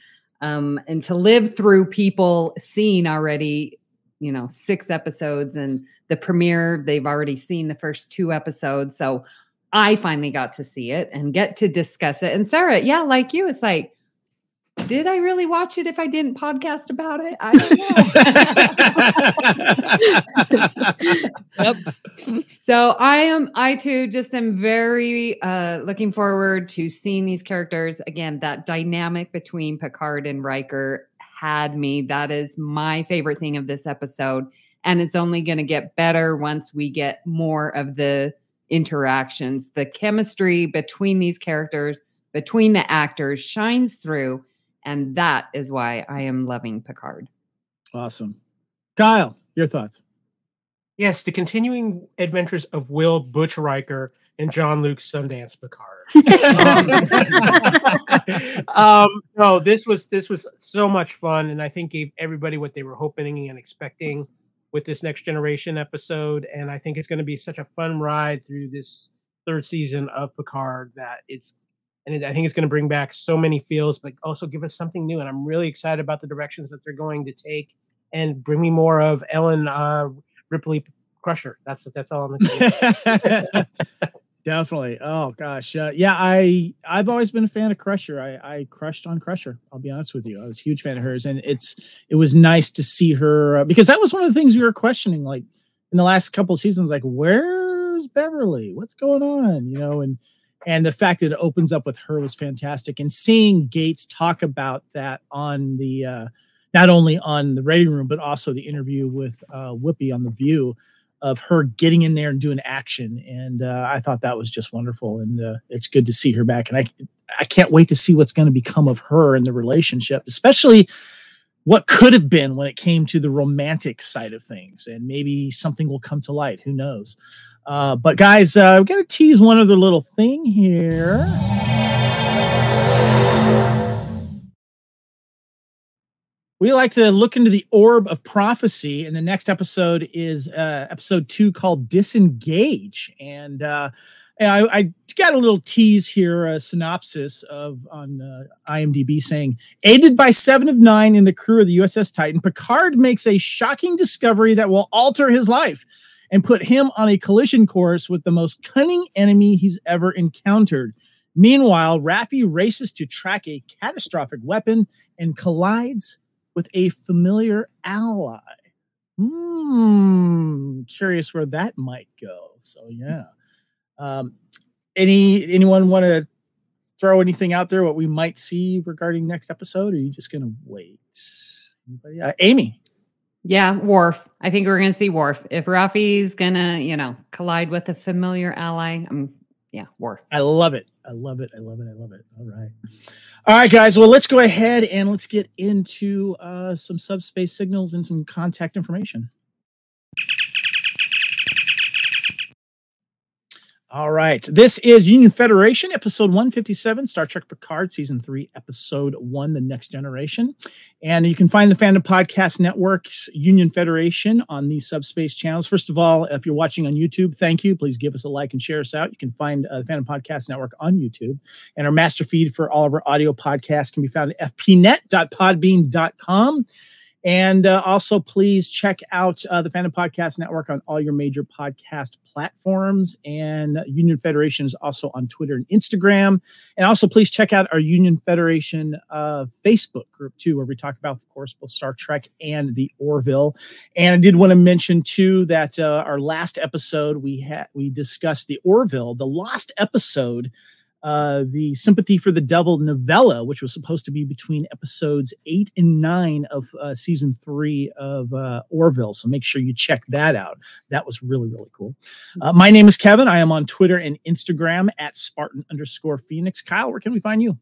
um, and to live through people seeing already, you know, six episodes and the premiere. They've already seen the first two episodes. So I finally got to see it and get to discuss it. And Sarah, yeah, like you, it's like, did I really watch it if I didn't podcast about it? I don't know. yep. so I am I too just am very uh looking forward to seeing these characters again that dynamic between Picard and Riker had me that is my favorite thing of this episode and it's only going to get better once we get more of the interactions the chemistry between these characters between the actors shines through and that is why I am loving Picard. Awesome. Kyle, your thoughts? Yes, the continuing adventures of Will Butch Riker and Jean-Luc Sundance Picard. um, um, no, this was this was so much fun, and I think gave everybody what they were hoping and expecting with this next generation episode. And I think it's going to be such a fun ride through this third season of Picard that it's and I think it's going to bring back so many feels, but also give us something new. And I'm really excited about the directions that they're going to take and bring me more of Ellen uh, Ripley Crusher. That's that's all I'm. Gonna Definitely. Oh gosh, uh, yeah. I I've always been a fan of Crusher. I I crushed on Crusher. I'll be honest with you. I was a huge fan of hers, and it's it was nice to see her uh, because that was one of the things we were questioning, like in the last couple seasons. Like, where's Beverly? What's going on? You know, and and the fact that it opens up with her was fantastic. And seeing Gates talk about that on the uh, not only on the ready room but also the interview with uh, Whoopi on the View of her getting in there and doing action. And uh, I thought that was just wonderful. And uh, it's good to see her back. And I, I can't wait to see what's going to become of her and the relationship, especially what could have been when it came to the romantic side of things. And maybe something will come to light. Who knows? Uh, but guys, uh, we're to tease one other little thing here. we like to look into the orb of prophecy and the next episode is uh, episode two called disengage and uh, I, I, got a little tease here a synopsis of on uh, imdb saying aided by seven of nine in the crew of the uss titan picard makes a shocking discovery that will alter his life and put him on a collision course with the most cunning enemy he's ever encountered meanwhile raffi races to track a catastrophic weapon and collides with a familiar ally. Hmm, curious where that might go. So yeah. Um, any anyone want to throw anything out there what we might see regarding next episode? Or are you just gonna wait? Anybody? Uh, Amy. Yeah, Worf. I think we're gonna see Worf. If Raffi's gonna, you know, collide with a familiar ally, I'm yeah, Worf. I love it. I love it. I love it. I love it. All right. All right, guys. Well, let's go ahead and let's get into uh, some subspace signals and some contact information. All right. This is Union Federation, episode 157, Star Trek Picard, season three, episode one, The Next Generation. And you can find the Fandom Podcast Network's Union Federation on these subspace channels. First of all, if you're watching on YouTube, thank you. Please give us a like and share us out. You can find uh, the Fandom Podcast Network on YouTube. And our master feed for all of our audio podcasts can be found at fpnet.podbean.com. And uh, also, please check out uh, the Fandom Podcast Network on all your major podcast platforms. And Union Federation is also on Twitter and Instagram. And also, please check out our Union Federation uh, Facebook group, too, where we talk about, of course, both Star Trek and the Orville. And I did want to mention, too, that uh, our last episode, we had we discussed the Orville, the lost episode uh, the Sympathy for the Devil novella, which was supposed to be between episodes eight and nine of uh, season three of uh, Orville. So make sure you check that out. That was really, really cool. Uh, my name is Kevin. I am on Twitter and Instagram at Spartan underscore Phoenix. Kyle, where can we find you?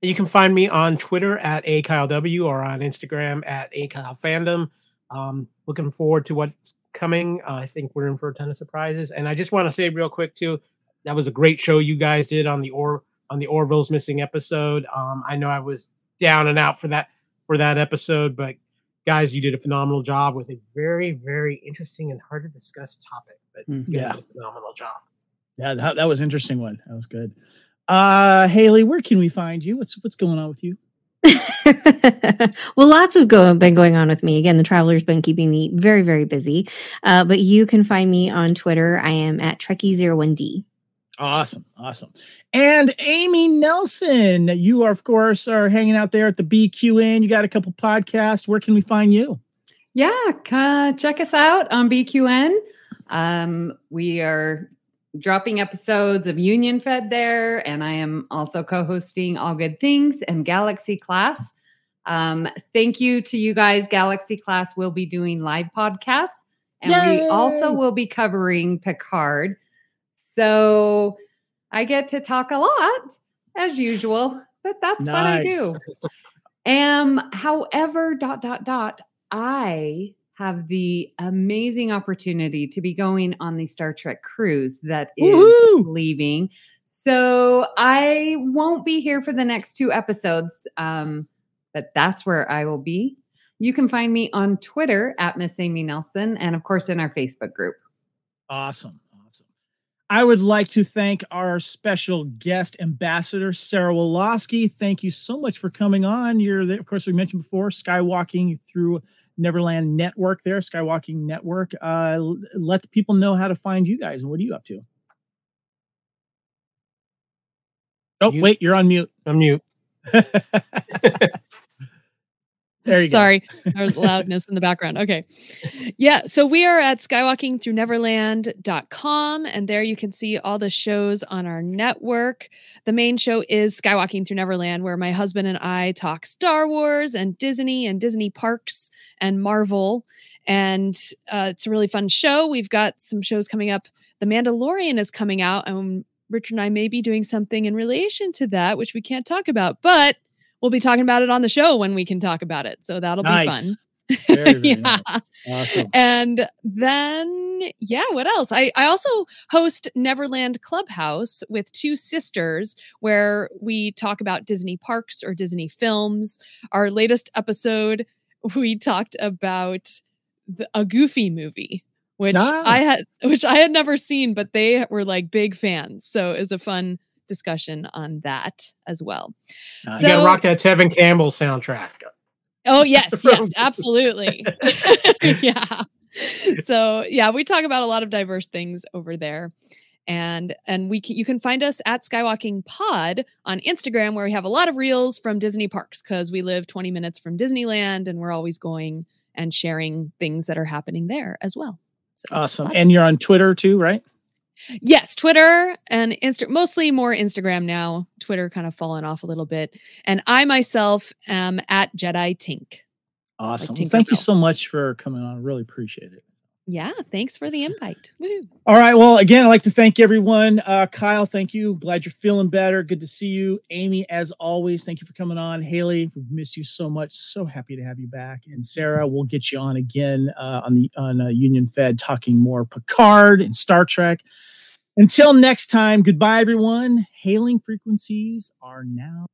You can find me on Twitter at a Kyle W or on Instagram at a Kyle Fandom. Um, looking forward to what's coming. I think we're in for a ton of surprises. And I just want to say real quick too, that was a great show you guys did on the or on the Orville's missing episode. Um, I know I was down and out for that for that episode, but guys, you did a phenomenal job with a very very interesting and hard to discuss topic. But mm, yeah, phenomenal job. Yeah, that, that was interesting one. That was good. Uh Haley, where can we find you? What's what's going on with you? well, lots of go- been going on with me. Again, the traveler's been keeping me very, very busy. Uh, but you can find me on Twitter. I am at Trekkie01D. Awesome, awesome. And Amy Nelson, you are of course are hanging out there at the BQN. You got a couple podcasts. Where can we find you? Yeah, uh, check us out on BQN. Um, we are dropping episodes of Union Fed there, and I am also co-hosting All Good Things and Galaxy Class. Um, thank you to you guys. Galaxy Class will be doing live podcasts, and Yay! we also will be covering Picard. So I get to talk a lot as usual, but that's nice. what I do. Um, however, dot dot dot, I have the amazing opportunity to be going on the Star Trek cruise that is Woo-hoo! leaving. So I won't be here for the next two episodes, um, but that's where I will be. You can find me on Twitter at Miss Amy Nelson and, of course, in our Facebook group. Awesome. I would like to thank our special guest ambassador, Sarah Woloski. Thank you so much for coming on. You're, the, of course, we mentioned before, skywalking through Neverland Network there, Skywalking Network. Uh, let people know how to find you guys and what are you up to? Oh, Mute. wait, you're on mute. I'm mute. there you Sorry, there's loudness in the background. Okay. Yeah. So we are at skywalkingthrough and there you can see all the shows on our network. The main show is Skywalking Through Neverland, where my husband and I talk Star Wars and Disney and Disney parks and Marvel. And uh, it's a really fun show. We've got some shows coming up. The Mandalorian is coming out, and Richard and I may be doing something in relation to that, which we can't talk about, but we'll be talking about it on the show when we can talk about it. So that'll Nice. be go. Very, fun. very yeah. nice. Awesome. And then, yeah, what else? I, I also host Neverland Clubhouse with two sisters where we talk about Disney parks or Disney films. Our latest episode, we talked about the, a Goofy movie. Which Ah. I had, which I had never seen, but they were like big fans. So it was a fun discussion on that as well. Nice. You gotta rock that Tevin Campbell soundtrack. Oh yes, yes, absolutely. yeah. So yeah, we talk about a lot of diverse things over there. And and we can, you can find us at Skywalking Pod on Instagram where we have a lot of reels from Disney parks because we live 20 minutes from Disneyland and we're always going and sharing things that are happening there as well. So Awesome. And you're on Twitter too, right? Yes, Twitter and Insta mostly more Instagram now. Twitter kind of fallen off a little bit. And I myself am at Jedi Tink. Awesome. Well, thank you so much for coming on. I Really appreciate it. Yeah, thanks for the invite. Woo. All right. Well, again, I'd like to thank everyone. Uh, Kyle, thank you. Glad you're feeling better. Good to see you. Amy, as always, thank you for coming on. Haley, we've missed you so much. So happy to have you back. And Sarah, we'll get you on again uh, on the on uh, Union Fed, talking more Picard and Star Trek. Until next time, goodbye, everyone. Hailing frequencies are now.